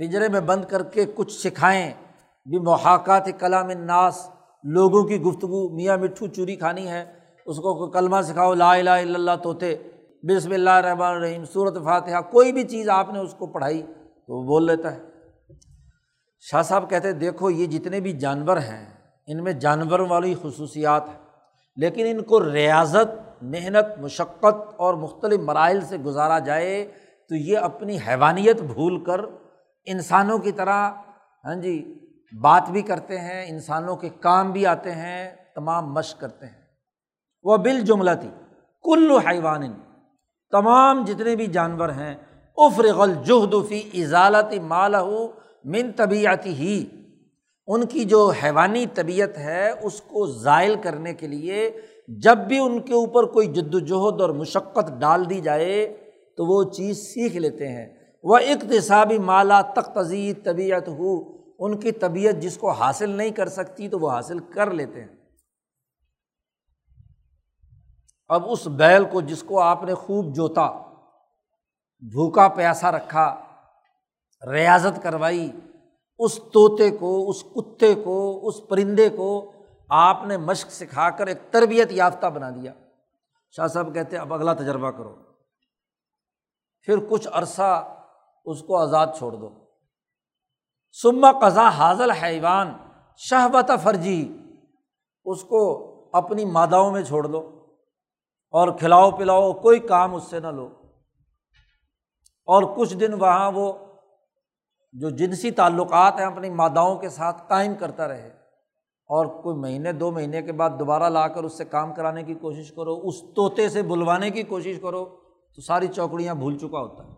پنجرے میں بند کر کے کچھ سکھائیں، بھی محاقات کلام الناس، لوگوں کی گفتگو، میاں مٹھو چوری کھانی ہے، اس کو کلمہ سکھاؤ، لا الہ الا اللہ، طوطے، بسم اللہ الرحمن الرحیم صورت فاتحہ، کوئی بھی چیز آپ نے اس کو پڑھائی تو وہ بول لیتا ہے، شاہ صاحب کہتے ہیں، دیکھو یہ جتنے بھی جانور ہیں، ان میں جانور والی خصوصیات ہیں، لیکن ان کو ریاضت، محنت، مشقت اور مختلف مراحل سے گزارا جائے تو یہ اپنی حیوانیت بھول کر انسانوں کی طرح ہاں جی بات بھی کرتے ہیں، انسانوں کے کام بھی آتے ہیں، تمام مشق کرتے ہیں۔ وہ بال جملہ تھی کل حیوان تمام جتنے بھی جانور ہیں افرغل جہدفی اضالت مالہ من طبیعتی ہی۔ ان کی جو حیوانی طبیعت ہے، اس کو ذائل کرنے کے لیے جب بھی ان کے اوپر کوئی جد وجہد اور مشقت ڈال دی جائے، تو وہ چیز سیکھ لیتے ہیں۔ وہ اقتصابی مالا تختزی طبیعت ہو۔ ان کی طبیعت جس کو حاصل نہیں کر سکتی، تو وہ حاصل کر لیتے ہیں۔ اب اس بیل کو جس کو آپ نے خوب جوتا بھوکا پیاسا رکھا، ریاضت کروائی، اس طوطے کو، اس کتے کو، اس پرندے کو آپ نے مشق سکھا کر ایک تربیت یافتہ بنا دیا۔ شاہ صاحب کہتے اب اگلا تجربہ کرو۔ پھر کچھ عرصہ اس کو آزاد چھوڑ دو۔ سما قزا حاضل حیوان شہبت فرجی، اس کو اپنی ماداؤں میں چھوڑ دو اور کھلاؤ پلاؤ، کوئی کام اس سے نہ لو۔ اور کچھ دن وہاں وہ جو جنسی تعلقات ہیں اپنی ماداؤں کے ساتھ قائم کرتا رہے اور کوئی مہینے، دو مہینے کے بعد دوبارہ لا کر اس سے کام کرانے کی کوشش کرو، اس طوطے سے بلوانے کی کوشش کرو، تو ساری چوکڑیاں بھول چکا ہوتا ہے۔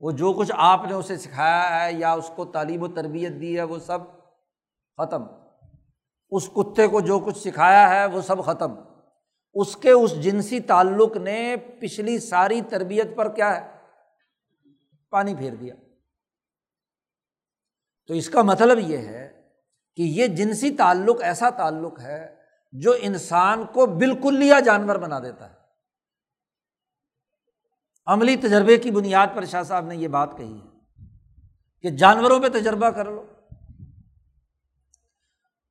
وہ جو کچھ آپ نے اسے سکھایا ہے یا اس کو تعلیم و تربیت دی ہے، وہ سب ختم۔ اس کتے کو جو کچھ سکھایا ہے، وہ سب ختم۔ اس کے اس جنسی تعلق نے پچھلی ساری تربیت پر کیا ہے؟ پانی پھیر دیا۔ تو اس کا مطلب یہ ہے کہ یہ جنسی تعلق ایسا تعلق ہے جو انسان کو بالکل لیا جانور بنا دیتا ہے۔ عملی تجربے کی بنیاد پر شاہ صاحب نے یہ بات کہی ہے کہ جانوروں پہ تجربہ کر لو۔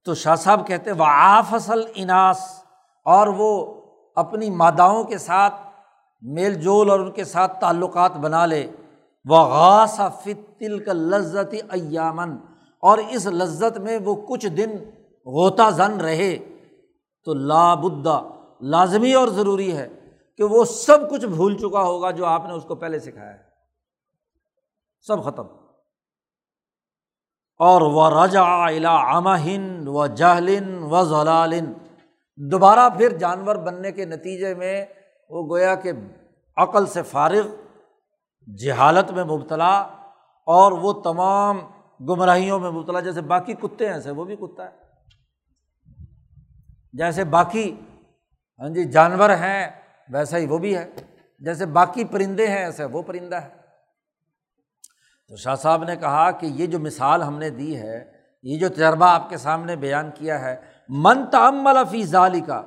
تو شاہ صاحب کہتے وہ آفصل اناس اور وہ اپنی ماداؤں کے ساتھ میل جول اور ان کے ساتھ تعلقات بنا لے۔ وہ غاص فتل کا لذت ایامن اور اس لذت میں وہ کچھ دن غوطہ زن رہے۔ تو لابدہ لازمی اور ضروری ہے کہ وہ سب کچھ بھول چکا ہوگا جو آپ نے اس کو پہلے سکھایا ہے۔ سب ختم۔ اور وہ رجا الا امہن و جہلن و ضلالن دوبارہ پھر جانور بننے کے نتیجے میں وہ گویا کہ عقل سے فارغ، جہالت میں مبتلا اور وہ تمام گمراہیوں میں مبتلا، جیسے باقی کتے ہیں، ایسے وہ بھی کتا ہے۔ جیسے باقی ہاں جی جانور ہیں، ویسا ہی وہ بھی ہے۔ جیسے باقی پرندے ہیں ایسے وہ پرندہ ہے۔ تو شاہ صاحب نے کہا کہ یہ جو مثال ہم نے دی ہے، یہ جو تجربہ آپ کے سامنے بیان کیا ہے من تعمل فی ظالی کا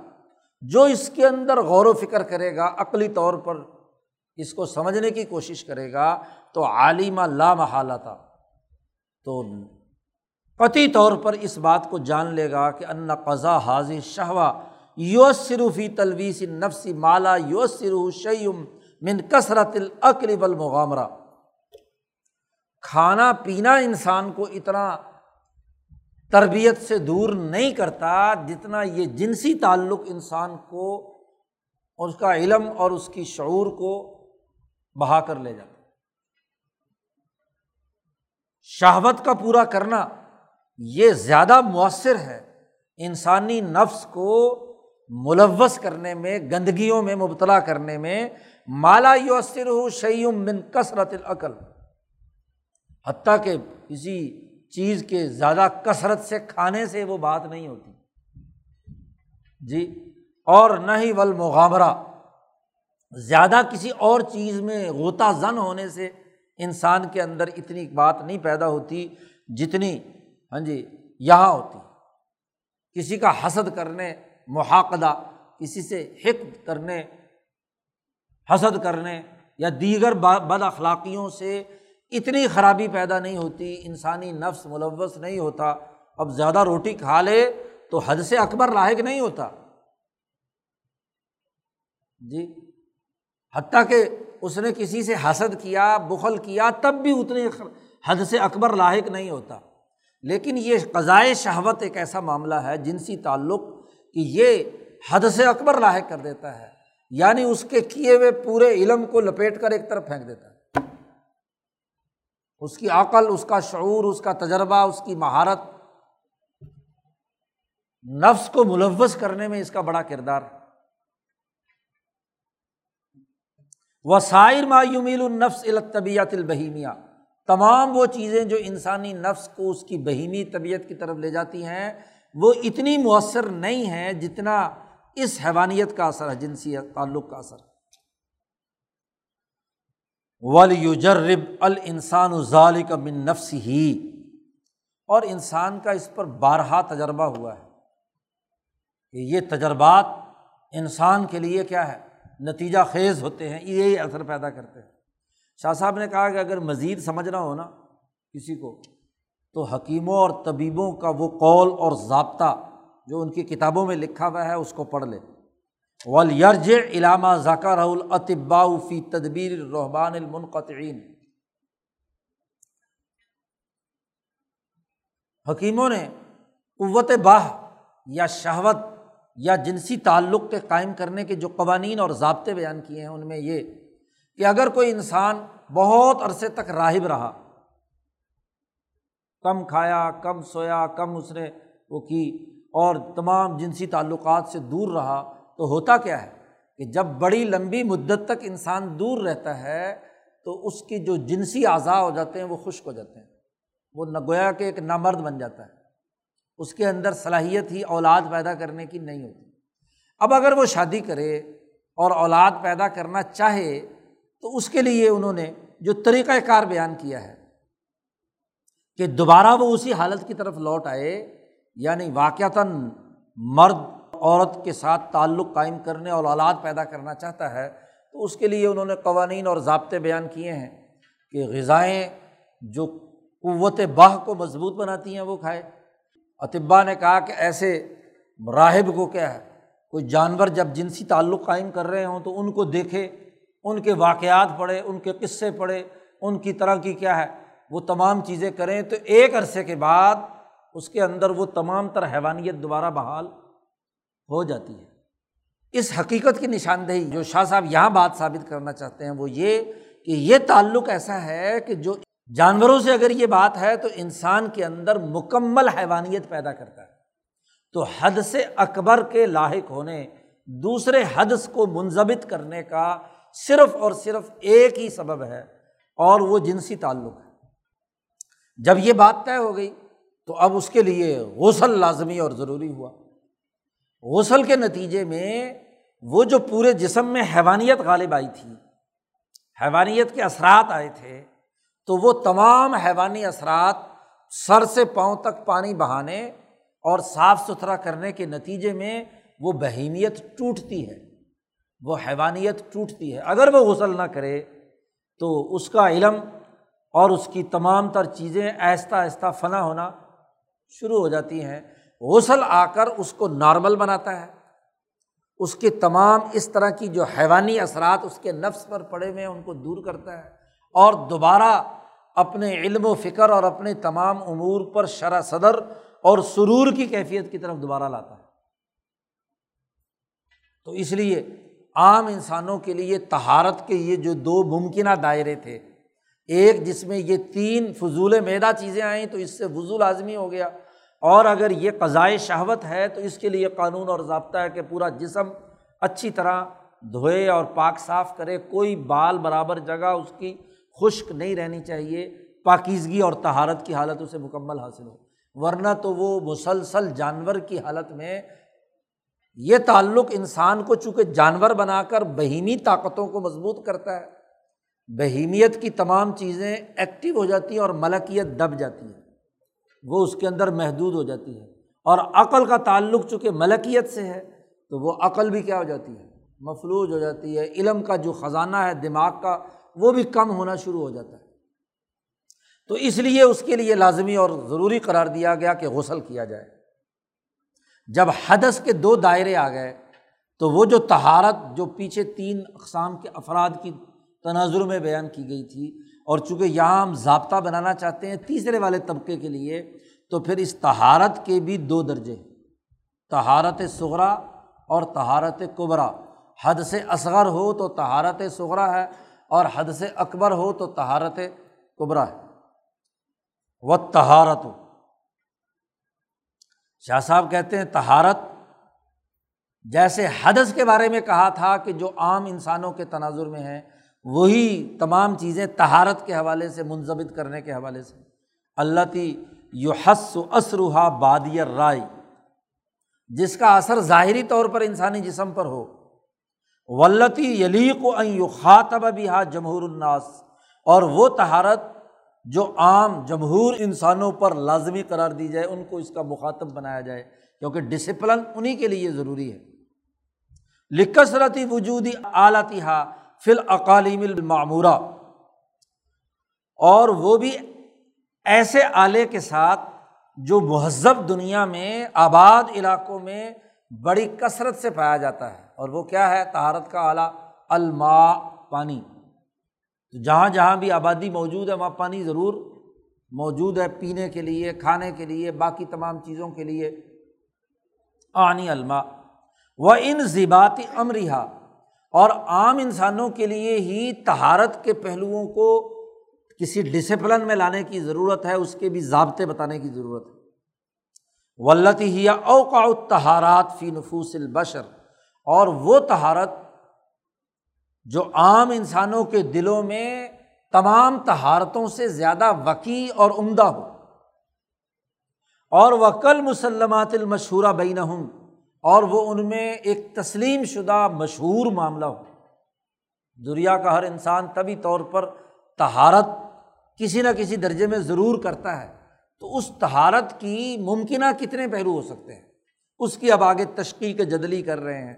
جو اس کے اندر غور و فکر کرے گا، عقلی طور پر اس کو سمجھنے کی کوشش کرے گا، تو عالمہ لا محالہ تھا۔ تو قطعی طور پر اس بات کو جان لے گا کہ ان قضا حاضر شہوا یو صروفی تلویسی نفسی مالا یو سرو شعیم من کثرت العقل المغامرہ کھانا پینا انسان کو اتنا تربیت سے دور نہیں کرتا جتنا یہ جنسی تعلق انسان کو اس کا علم اور اس کی شعور کو بہا کر لے جاتا شہوت کا پورا کرنا یہ زیادہ مؤثر ہے انسانی نفس کو ملوث کرنے میں، گندگیوں میں مبتلا کرنے میں۔ مالا یوسر ہو شعیم بن کثرت العقل حتیٰ کہ کسی چیز کے زیادہ کثرت سے کھانے سے وہ بات نہیں ہوتی۔ جی اور نہ ہی ول زیادہ کسی اور چیز میں غوطہ زن ہونے سے انسان کے اندر اتنی بات نہیں پیدا ہوتی جتنی ہاں جی یہاں ہوتی۔ کسی کا حسد کرنے، محاقدہ، کسی سے حق کرنے، حسد کرنے یا دیگر بد اخلاقیوں سے اتنی خرابی پیدا نہیں ہوتی، انسانی نفس ملوث نہیں ہوتا۔ اب زیادہ روٹی کھا لے تو حد سے اکبر لاحق نہیں ہوتا۔ جی حتیٰ کہ اس نے کسی سے حسد کیا، بخل کیا، تب بھی اتنے حد سے اکبر لاحق نہیں ہوتا۔ لیکن یہ قضائے شہوت ایک ایسا معاملہ ہے، جنسی تعلق، کہ یہ حد سے اکبر لاحق کر دیتا ہے۔ یعنی اس کے کیے ہوئے پورے علم کو لپیٹ کر ایک طرف پھینک دیتا ہے۔ اس کی عقل، اس کا شعور، اس کا تجربہ، اس کی مہارت، نفس کو ملوث کرنے میں اس کا بڑا کردار ہے۔ وسائر مایومیل النفس الطبیعت البہیمیا تمام وہ چیزیں جو انسانی نفس کو اس کی بہیمی طبیعت کی طرف لے جاتی ہیں، وہ اتنی مؤثر نہیں ہیں جتنا اس حیوانیت کا اثر ہے، جنسی تعلق کا اثر۔ ہے ولیجرب الانسان ظال کا من نفس ہی اور انسان کا اس پر بارہا تجربہ ہوا ہے کہ یہ تجربات انسان کے لیے کیا ہے؟ نتیجہ خیز ہوتے ہیں یہی اثر پیدا کرتے ہیں۔ شاہ صاحب نے کہا کہ اگر مزید سمجھنا ہو نا کسی کو، تو حکیموں اور طبیبوں کا وہ قول اور ضابطہ جو ان کی کتابوں میں لکھا ہوا ہے، اس کو پڑھ لے۔ ولیرج علامہ ذکر اطبا فی تدبیر رحبان المنقطعین حکیموں نے قوت باہ یا شہوت یا جنسی تعلق کے قائم کرنے کے جو قوانین اور ضابطے بیان کیے ہیں، ان میں یہ کہ اگر کوئی انسان بہت عرصے تک راہب رہا، کم کھایا، کم سویا، کم اس نے وہ کی اور تمام جنسی تعلقات سے دور رہا تو ہوتا کیا ہے کہ جب بڑی لمبی مدت تک انسان دور رہتا ہے تو اس کی جو جنسی اعضاء ہو جاتے ہیں وہ خشک ہو جاتے ہیں۔ وہ نگویا کے ایک نامرد بن جاتا ہے۔ اس کے اندر صلاحیت ہی اولاد پیدا کرنے کی نہیں ہوتی۔ اب اگر وہ شادی کرے اور اولاد پیدا کرنا چاہے تو اس کے لیے انہوں نے جو طریقۂ کار بیان کیا ہے کہ دوبارہ وہ اسی حالت کی طرف لوٹ آئے یعنی واقعتاً مرد عورت کے ساتھ تعلق قائم کرنے اور اولاد پیدا کرنا چاہتا ہے، تو اس کے لیے انہوں نے قوانین اور ضابطے بیان کیے ہیں کہ غذائیں جو قوت باہ کو مضبوط بناتی ہیں وہ کھائے۔ اطبا نے کہا کہ ایسے راہب کو کیا ہے، کوئی جانور جب جنسی تعلق قائم کر رہے ہوں تو ان کو دیکھے، ان کے واقعات پڑھے، ان کے قصے پڑھے، ان کی طرح کی کیا ہے، وہ تمام چیزیں کریں۔ تو ایک عرصے کے بعد اس کے اندر وہ تمام تر حیوانیت دوبارہ بحال ہو جاتی ہے۔ اس حقیقت کی نشاندہی جو شاہ صاحب یہاں بات ثابت کرنا چاہتے ہیں وہ یہ کہ یہ تعلق ایسا ہے کہ جو جانوروں سے اگر یہ بات ہے تو انسان کے اندر مکمل حیوانیت پیدا کرتا ہے۔ تو حد سے اکبر کے لاحق ہونے، دوسرے حدث کو منظمت کرنے کا صرف اور صرف ایک ہی سبب ہے اور وہ جنسی تعلق ہے۔ جب یہ بات طے ہو گئی تو اب اس کے لیے غسل لازمی اور ضروری ہوا۔ غسل کے نتیجے میں وہ جو پورے جسم میں حیوانیت غالب آئی تھی، حیوانیت کے اثرات آئے تھے، تو وہ تمام حیوانی اثرات سر سے پاؤں تک پانی بہانے اور صاف ستھرا کرنے کے نتیجے میں وہ بہیمیت ٹوٹتی ہے، وہ حیوانیت ٹوٹتی ہے۔ اگر وہ غسل نہ کرے تو اس کا علم اور اس کی تمام تر چیزیں آہستہ آہستہ فنا ہونا شروع ہو جاتی ہیں۔ غسل آ کر اس کو نارمل بناتا ہے۔ اس کے تمام اس طرح کی جو حیوانی اثرات اس کے نفس پر پڑے ہوئے ہیں، ان کو دور کرتا ہے۔ اور دوبارہ اپنے علم و فکر اور اپنے تمام امور پر شرح صدر اور سرور کی کیفیت کی طرف دوبارہ لاتا ہے۔ تو اس لیے عام انسانوں کے لیے تہارت کے یہ جو دو ممکنہ دائرے تھے، ایک جس میں یہ تین فضول میدا چیزیں آئیں تو اس سے وضو لازمی ہو گیا۔ اور اگر یہ قضائے شہوت ہے تو اس کے لیے قانون اور ضابطہ ہے کہ پورا جسم اچھی طرح دھوئے اور پاک صاف کرے، کوئی بال برابر جگہ اس کی خشک نہیں رہنی چاہیے، پاکیزگی اور تہارت کی حالت اسے مکمل حاصل ہو۔ ورنہ تو وہ مسلسل جانور کی حالت میں یہ تعلق انسان کو چونکہ جانور بنا کر بہیمی طاقتوں کو مضبوط کرتا ہے، بہیمیت کی تمام چیزیں ایکٹیو ہو جاتی ہیں اور ملکیت دب جاتی ہے وہ اس کے اندر محدود ہو جاتی ہے۔ اور عقل کا تعلق چونکہ ملکیت سے ہے، تو وہ عقل بھی کیا ہو جاتی ہے؟ مفلوج ہو جاتی ہے۔ علم کا جو خزانہ ہے، دماغ کا، وہ بھی کم ہونا شروع ہو جاتا ہے۔ تو اس لیے اس کے لیے لازمی اور ضروری قرار دیا گیا کہ غسل کیا جائے۔ جب حدث کے دو دائرے آ گئے، تو وہ جو تہارت جو پیچھے تین اقسام کے افراد کی تناظر میں بیان کی گئی تھی اور چونکہ یہاں ہم ضابطہ بنانا چاہتے ہیں تیسرے والے طبقے کے لیے، تو پھر اس تہارت کے بھی دو درجے تہارت سغرا اور تہارت قبرا حد سے اصغر ہو تو تہارت سغرا ہے اور حد سے اکبر ہو تو تہارت قبرا ہے۔ وہ تہارت شاہ صاحب کہتے ہیں تہارت جیسے حدث کے بارے میں کہا تھا کہ جو عام انسانوں کے تناظر میں ہیں وہی تمام چیزیں تہارت کے حوالے سے، منظمت کرنے کے حوالے سے۔ اللہ تی یو حس و اسرحا رائے جس کا اثر ظاہری طور پر انسانی جسم پر ہو۔ ولتی یلیق و یو خاطب بھی ہا جمہور الناس۔ اور وہ تہارت جو عام جمہور انسانوں پر لازمی قرار دی جائے، ان کو اس کا مخاطب بنایا جائے۔ کیونکہ ڈسپلن انہیں کے لیے ضروری ہے۔ لکسرتی وجودی اعلیٰ تہا فل اقالیم المعمورہ۔ اور وہ بھی ایسے آلے کے ساتھ جو مہذب دنیا میں، آباد علاقوں میں بڑی کثرت سے پایا جاتا ہے۔ اور وہ کیا ہے؟ تہارت کا آلہ الما پانی۔ تو جہاں جہاں بھی آبادی موجود ہے، وہاں پانی ضرور موجود ہے پینے کے لیے، کھانے کے لیے، باقی تمام چیزوں کے لیے۔ آنی الما و ان ذباتی امرحا اور عام انسانوں کے لیے ہی تہارت کے پہلوؤں کو کسی ڈسپلن میں لانے کی ضرورت ہے، اس کے بھی ضابطے بتانے کی ضرورت ہے۔ ولت ہی اوقا تہارات فی نفوس البشر۔ اور وہ تہارت جو عام انسانوں کے دلوں میں تمام تہارتوں سے زیادہ وکیع اور عمدہ ہو۔ اور وکل مسلمات المشہورہ بین اور وہ ان میں ایک تسلیم شدہ مشہور معاملہ ہو۔ دنیا کا ہر انسان طبی طور پر تہارت کسی نہ کسی درجے میں ضرور کرتا ہے۔ تو اس تہارت کی ممکنہ کتنے پہلو ہو سکتے ہیں؟ اس کی اب آگے تشکیل کے جدلی کر رہے ہیں۔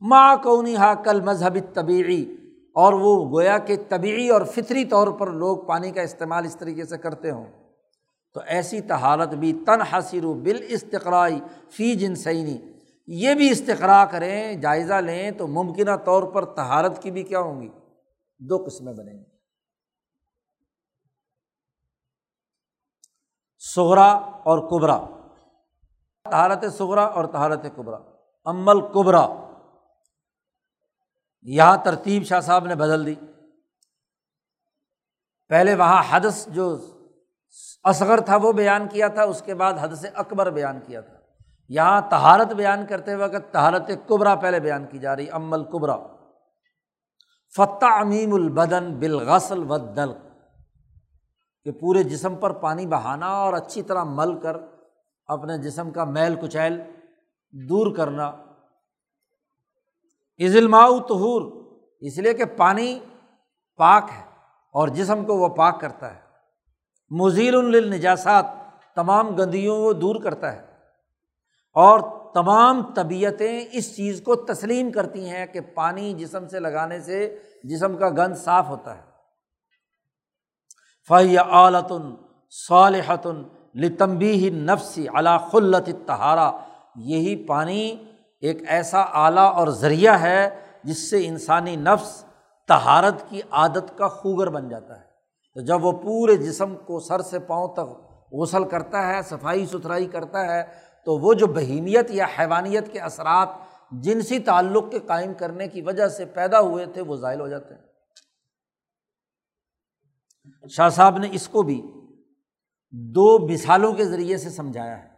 ماں کونی ہا کل مذہبی طبعی اور وہ گویا کہ طبعی اور فطری طور پر لوگ پانی کا استعمال اس طریقے سے کرتے ہوں۔ تو ایسی تہارت بھی تن حاصر و بال استقرائی فی جن سینی یہ بھی استقرا کریں، جائزہ لیں تو ممکنہ طور پر تہارت کی بھی کیا ہوں گی؟ دو قسمیں بنیں گی۔ سغرا اور کبرا۔ تہارت سغرا اور تہارت کبرا۔ امل کبرا یہاں ترتیب شاہ صاحب نے بدل دی۔ پہلے وہاں حدث جو اصغر تھا وہ بیان کیا تھا، اس کے بعد حدث اکبر بیان کیا تھا۔ یہاں تہارت بیان کرتے وقت تہارت کبرا پہلے بیان کی جا رہی امل کبرا فتح امیم البدن بالغسل و دل کہ پورے جسم پر پانی بہانا اور اچھی طرح مل کر اپنے جسم کا میل کچیل دور کرنا۔ عزلماؤ تہور اس لیے کہ پانی پاک ہے اور جسم کو وہ پاک کرتا ہے۔ مزیر النجاسات تمام گندیوں کو دور کرتا ہے۔ اور تمام طبیعتیں اس چیز کو تسلیم کرتی ہیں کہ پانی جسم سے لگانے سے جسم کا گند صاف ہوتا ہے۔ فہی عالتن صالحتن لتمبی نفسی علا خلت تہارا یہی پانی ایک ایسا آلہ اور ذریعہ ہے جس سے انسانی نفس تہارت کی عادت کا خوگر بن جاتا ہے۔ تو جب وہ پورے جسم کو سر سے پاؤں تک غسل کرتا ہے، صفائی ستھرائی کرتا ہے تو وہ جو بہیمیت یا حیوانیت کے اثرات جنسی تعلق کے قائم کرنے کی وجہ سے پیدا ہوئے تھے، وہ ظاہر ہو جاتے ہیں۔ شاہ صاحب نے اس کو بھی دو مثالوں کے ذریعے سے سمجھایا ہے۔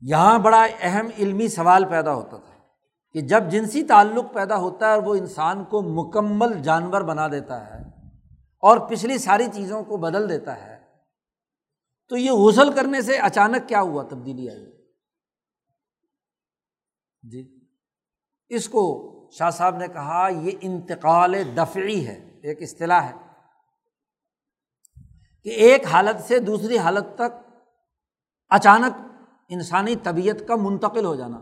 یہاں بڑا اہم علمی سوال پیدا ہوتا تھا کہ جب جنسی تعلق پیدا ہوتا ہے وہ انسان کو مکمل جانور بنا دیتا ہے اور پچھلی ساری چیزوں کو بدل دیتا ہے تو یہ غسل کرنے سے اچانک کیا ہوا؟ تبدیلی آئی۔ جی۔ اس کو شاہ صاحب نے کہا، یہ انتقال دفعی ہے، ایک اصطلاح ہے۔ کہ ایک حالت سے دوسری حالت تک اچانک انسانی طبیعت کا منتقل ہو جانا۔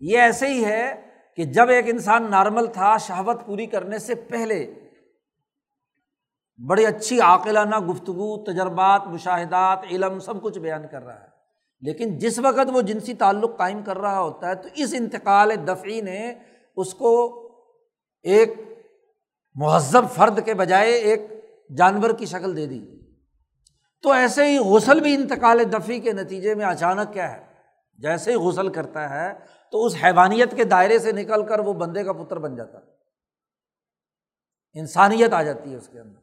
یہ ایسے ہی ہے کہ جب ایک انسان نارمل تھا، شہوت پوری کرنے سے پہلے بڑی اچھی عاقلانہ گفتگو، تجربات، مشاہدات، علم، سب کچھ بیان کر رہا ہے۔ لیکن جس وقت وہ جنسی تعلق قائم کر رہا ہوتا ہے، تو اس انتقال دفعی نے اس کو ایک مہذب فرد کے بجائے ایک جانور کی شکل دے دی۔ تو ایسے ہی غسل بھی انتقال دفی کے نتیجے میں اچانک کیا ہے؟ جیسے ہی غسل کرتا ہے، تو اس حیوانیت کے دائرے سے نکل کر وہ بندے کا پتر بن جاتا ہے۔ انسانیت آ جاتی ہے اس کے اندر۔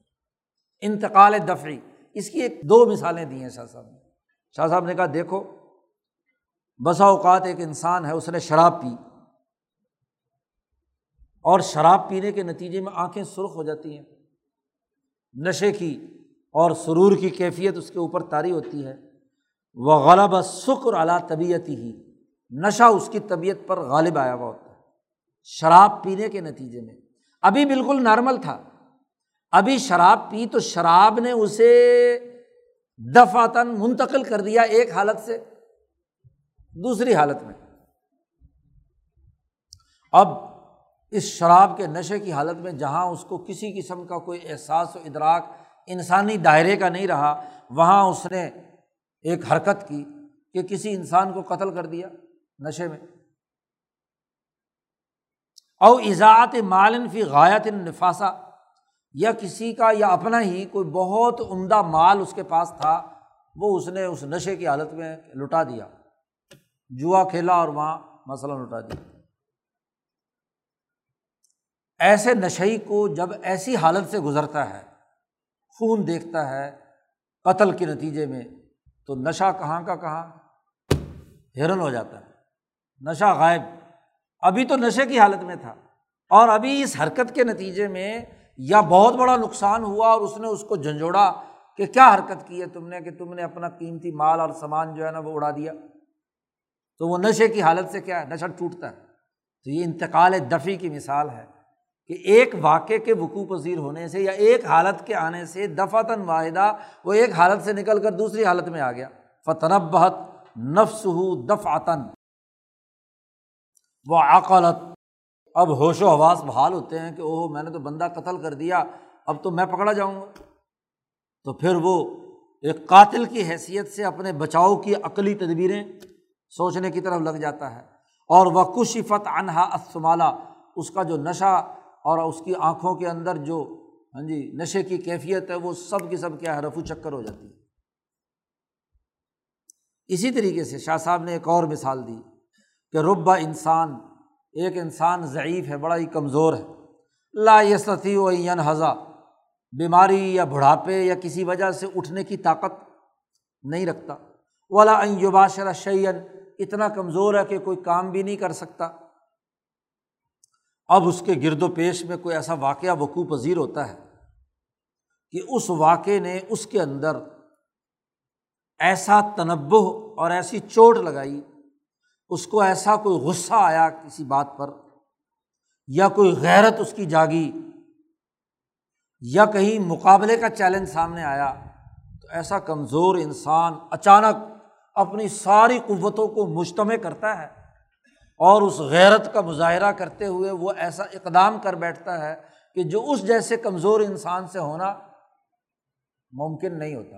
انتقال دفعی۔ اس کی ایک دو مثالیں دی ہیں شاہ صاحب نے۔ شاہ صاحب نے کہا، دیکھو، بسا اوقات ایک انسان ہے، اس نے شراب پی۔ اور شراب پینے کے نتیجے میں آنکھیں سرخ ہو جاتی ہیں۔ نشے کی اور سرور کی کیفیت اس کے اوپر طاری ہوتی ہے۔ وہ غلب سکر اعلیٰ طبیعت ہی نشہ اس کی طبیعت پر غالب آیا ہوا ہوتا ہے۔ شراب پینے کے نتیجے میں۔ ابھی بالکل نارمل تھا۔ ابھی شراب پی تو شراب نے اسے دفعتاً منتقل کر دیا ایک حالت سے، دوسری حالت میں۔ اب اس شراب کے نشے کی حالت میں جہاں اس کو کسی قسم کا کوئی احساس و ادراک انسانی دائرے کا نہیں رہا، وہاں اس نے ایک حرکت کی کہ کسی انسان کو قتل کر دیا نشے میں۔ او ایزاعت مالن فی غایت نفاسا یا کسی کا یا اپنا ہی کوئی بہت عمدہ مال اس کے پاس تھا، وہ اس نے اس نشے کی حالت میں لٹا دیا۔ جوا کھیلا اور وہاں مثلاً لٹا دیا۔ ایسے نشئی کو جب ایسی حالت سے گزرتا ہے، خون دیکھتا ہے قتل کے نتیجے میں، تو نشہ کہاں کا کہاں؟ ہرن ہو جاتا ہے۔ نشہ غائب۔ ابھی تو نشے کی حالت میں تھا۔ اور ابھی اس حرکت کے نتیجے میں یا بہت بڑا نقصان ہوا اور اس نے اس کو جھنجھوڑا کہ کیا حرکت کی ہے تم نے کہ تم نے اپنا قیمتی مال اور سامان جو ہے نا وہ اڑا دیا؟ تو وہ نشے کی حالت سے کیا ہے؟ نشہ ٹوٹتا ہے۔ تو یہ انتقال دفی کی مثال ہے کہ ایک واقعے کے وقوع پذیر ہونے سے یا ایک حالت کے آنے سے دفعتاً واحدہ وہ ایک حالت سے نکل کر دوسری حالت میں آ گیا۔ فتنب بہت نفس ہو دفعتاً وہ عقلت اب ہوش و حواس بحال ہوتے ہیں کہ اوہ، میں نے تو بندہ قتل کر دیا، اب تو میں پکڑا جاؤں گا۔ تو پھر وہ ایک قاتل کی حیثیت سے اپنے بچاؤ کی عقلی تدبیریں سوچنے کی طرف لگ جاتا ہے۔ اور وہ کشفت انہا اسمالا اس کا جو نشہ اور اس کی آنکھوں کے اندر جو ہاں جی نشے کی کیفیت ہے، وہ سب کی سب کیا ہے رفو چکر ہو جاتی ہے۔ اسی طریقے سے شاہ صاحب نے ایک اور مثال دی کہ ربا انسان ایک انسان ضعیف ہے، بڑا ہی کمزور ہے۔ لا یستی و حضا بیماری یا بڑھاپے یا کسی وجہ سے اٹھنے کی طاقت نہیں رکھتا۔ ولا یباشر شعین اتنا کمزور ہے کہ کوئی کام بھی نہیں کر سکتا۔ اب اس کے گرد و پیش میں کوئی ایسا واقعہ وقوع پذیر ہوتا ہے کہ اس واقعے نے اس کے اندر ایسا تنبع اور ایسی چوٹ لگائی اس کو ایسا کوئی غصہ آیا کسی بات پر، یا کوئی غیرت اس کی جاگی، یا کہیں مقابلے کا چیلنج سامنے آیا، تو ایسا کمزور انسان اچانک اپنی ساری قوتوں کو مجتمع کرتا ہے اور اس غیرت کا مظاہرہ کرتے ہوئے وہ ایسا اقدام کر بیٹھتا ہے کہ جو اس جیسے کمزور انسان سے ہونا ممکن نہیں ہوتا۔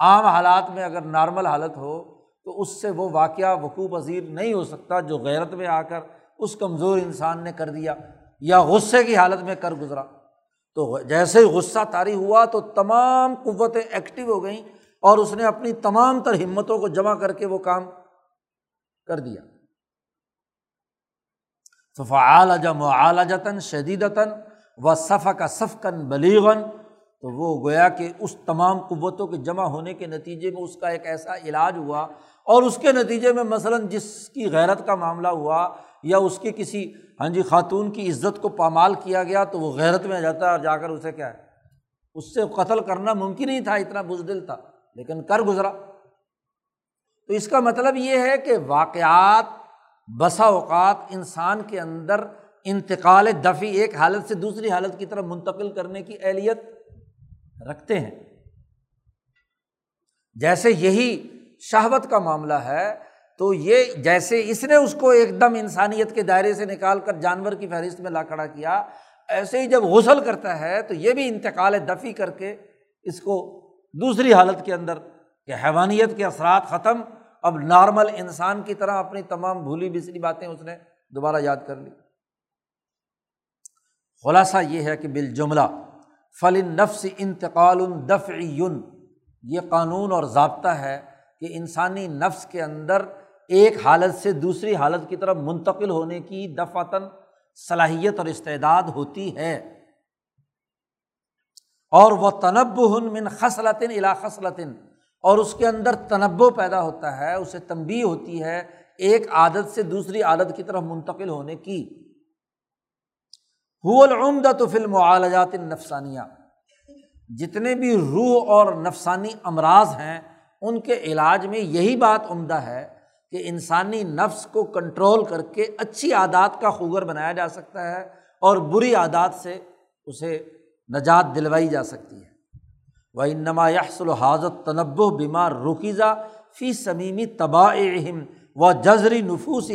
عام حالات میں اگر نارمل حالت ہو تو اس سے وہ واقعہ وقوع پذیر نہیں ہو سکتا جو غیرت میں آ کر اس کمزور انسان نے کر دیا یا غصے کی حالت میں کر گزرا۔ تو جیسے ہی غصہ طاری ہوا تو تمام قوتیں ایکٹیو ہو گئیں اور اس نے اپنی تمام تر ہمتوں کو جمع کر کے وہ کام کر دیا۔ معالجتاً شدیدتاً و صف کا صفقن بلیغن تو وہ گویا کہ اس تمام قوتوں کے جمع ہونے کے نتیجے میں اس کا ایک ایسا علاج ہوا اور اس کے نتیجے میں مثلاً جس کی غیرت کا معاملہ ہوا یا اس کی کسی ہاں جی خاتون کی عزت کو پامال کیا گیا تو وہ غیرت میں جاتا ہے اور جا کر اسے کیا ہے؟ اس سے قتل کرنا ممکن ہی تھا، اتنا بزدل تھا، لیکن کر گزرا۔ تو اس کا مطلب یہ ہے کہ واقعات بسا اوقات انسان کے اندر انتقال دفی ایک حالت سے دوسری حالت کی طرف منتقل کرنے کی اہلیت رکھتے ہیں۔ جیسے یہی شہوت کا معاملہ ہے، تو یہ جیسے اس نے اس کو ایک دم انسانیت کے دائرے سے نکال کر جانور کی فہرست میں لا کھڑا کیا، ایسے ہی جب غسل کرتا ہے تو یہ بھی انتقال دفی کر کے اس کو دوسری حالت کے اندر کہ حیوانیت کے اثرات ختم، اب نارمل انسان کی طرح اپنی تمام بھولی بسری باتیں اس نے دوبارہ یاد کر لی۔ خلاصہ یہ ہے کہ بالجملہ فل نفس انتقال دفعین یہ قانون اور ضابطہ ہے۔ کہ انسانی نفس کے اندر ایک حالت سے دوسری حالت کی طرف منتقل ہونے کی دفعتاً صلاحیت اور استعداد ہوتی ہے۔ اور وہ تنب من خصلطن الا خصلطن اور اس کے اندر تنبع پیدا ہوتا ہے، اسے تنبی ہوتی ہے ایک عادت سے دوسری عادت کی طرف منتقل ہونے کی۔ العمدہ تو فلم عالجات نفسانیہ جتنے بھی روح اور نفسانی امراض ہیں ان کے علاج میں یہی بات عمدہ ہے کہ انسانی نفس کو کنٹرول کر کے اچھی عادات کا خوگر بنایا جا سکتا ہے اور بری عادات سے اسے نجات دلوائی جا سکتی ہے۔ وہ نما یحسل حاضت تنبع بیمار رکیزہ فی سمیمی تباہ و جزری نفوس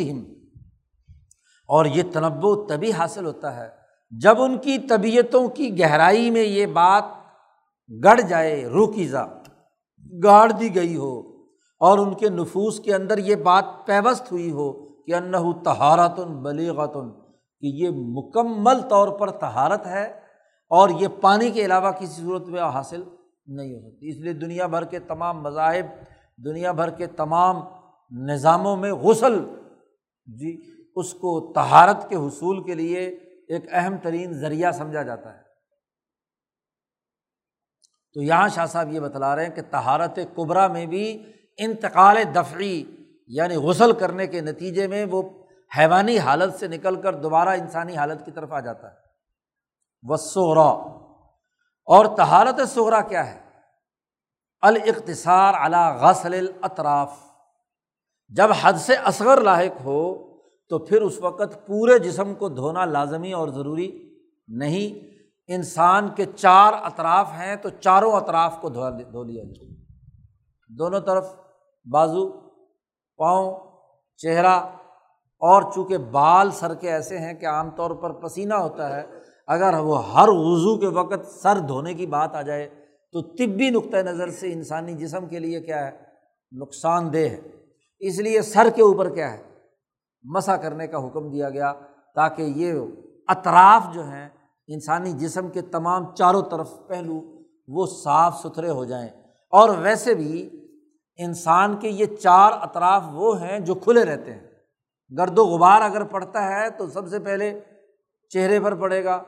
اور یہ تنبع تبھی حاصل ہوتا ہے جب ان کی طبیعتوں کی گہرائی میں یہ بات گڑ جائے روکیزا گاڑ دی گئی ہو اور ان کے نفوس کے اندر یہ بات پیوست ہوئی ہو کہ انّ تہارتن بلیغتن، کہ یہ مکمل طور پر تہارت ہے اور یہ پانی کے علاوہ کسی صورت میں حاصل نہیں ہو سکتی۔ اس لیے دنیا بھر کے تمام مذاہب، دنیا بھر کے تمام نظاموں میں غسل جی اس کو تہارت کے حصول کے لیے ایک اہم ترین ذریعہ سمجھا جاتا ہے۔ تو یہاں شاہ صاحب یہ بتلا رہے ہیں کہ تہارت قبرا میں بھی انتقال دفعی یعنی غسل کرنے کے نتیجے میں وہ حیوانی حالت سے نکل کر دوبارہ انسانی حالت کی طرف آ جاتا ہے۔ وہ اور تہارت سہرا کیا ہے؟ الاقتصار علی غسل الاطراف۔ جب حد سے اصغر لاحق ہو تو پھر اس وقت پورے جسم کو دھونا لازمی اور ضروری نہیں۔ انسان کے چار اطراف ہیں تو چاروں اطراف کو دھو دھو لیا جائے۔ دونوں طرف بازو، پاؤں، چہرہ، اور چونکہ بال سر کے ایسے ہیں کہ عام طور پر پسینہ ہوتا ہے، اگر وہ ہر وضو کے وقت سر دھونے کی بات آ جائے، تو طبی نقطۂ نظر سے انسانی جسم کے لیے کیا ہے؟ نقصان دہ ہے۔ اس لیے سر کے اوپر کیا ہے؟ مسا کرنے کا حکم دیا گیا تاکہ یہ اطراف جو ہیں انسانی جسم کے تمام چاروں طرف پہلو وہ صاف ستھرے ہو جائیں۔ اور ویسے بھی انسان کے یہ چار اطراف وہ ہیں جو کھلے رہتے ہیں۔ گرد و غبار اگر پڑتا ہے تو سب سے پہلے چہرے پر پڑے گا،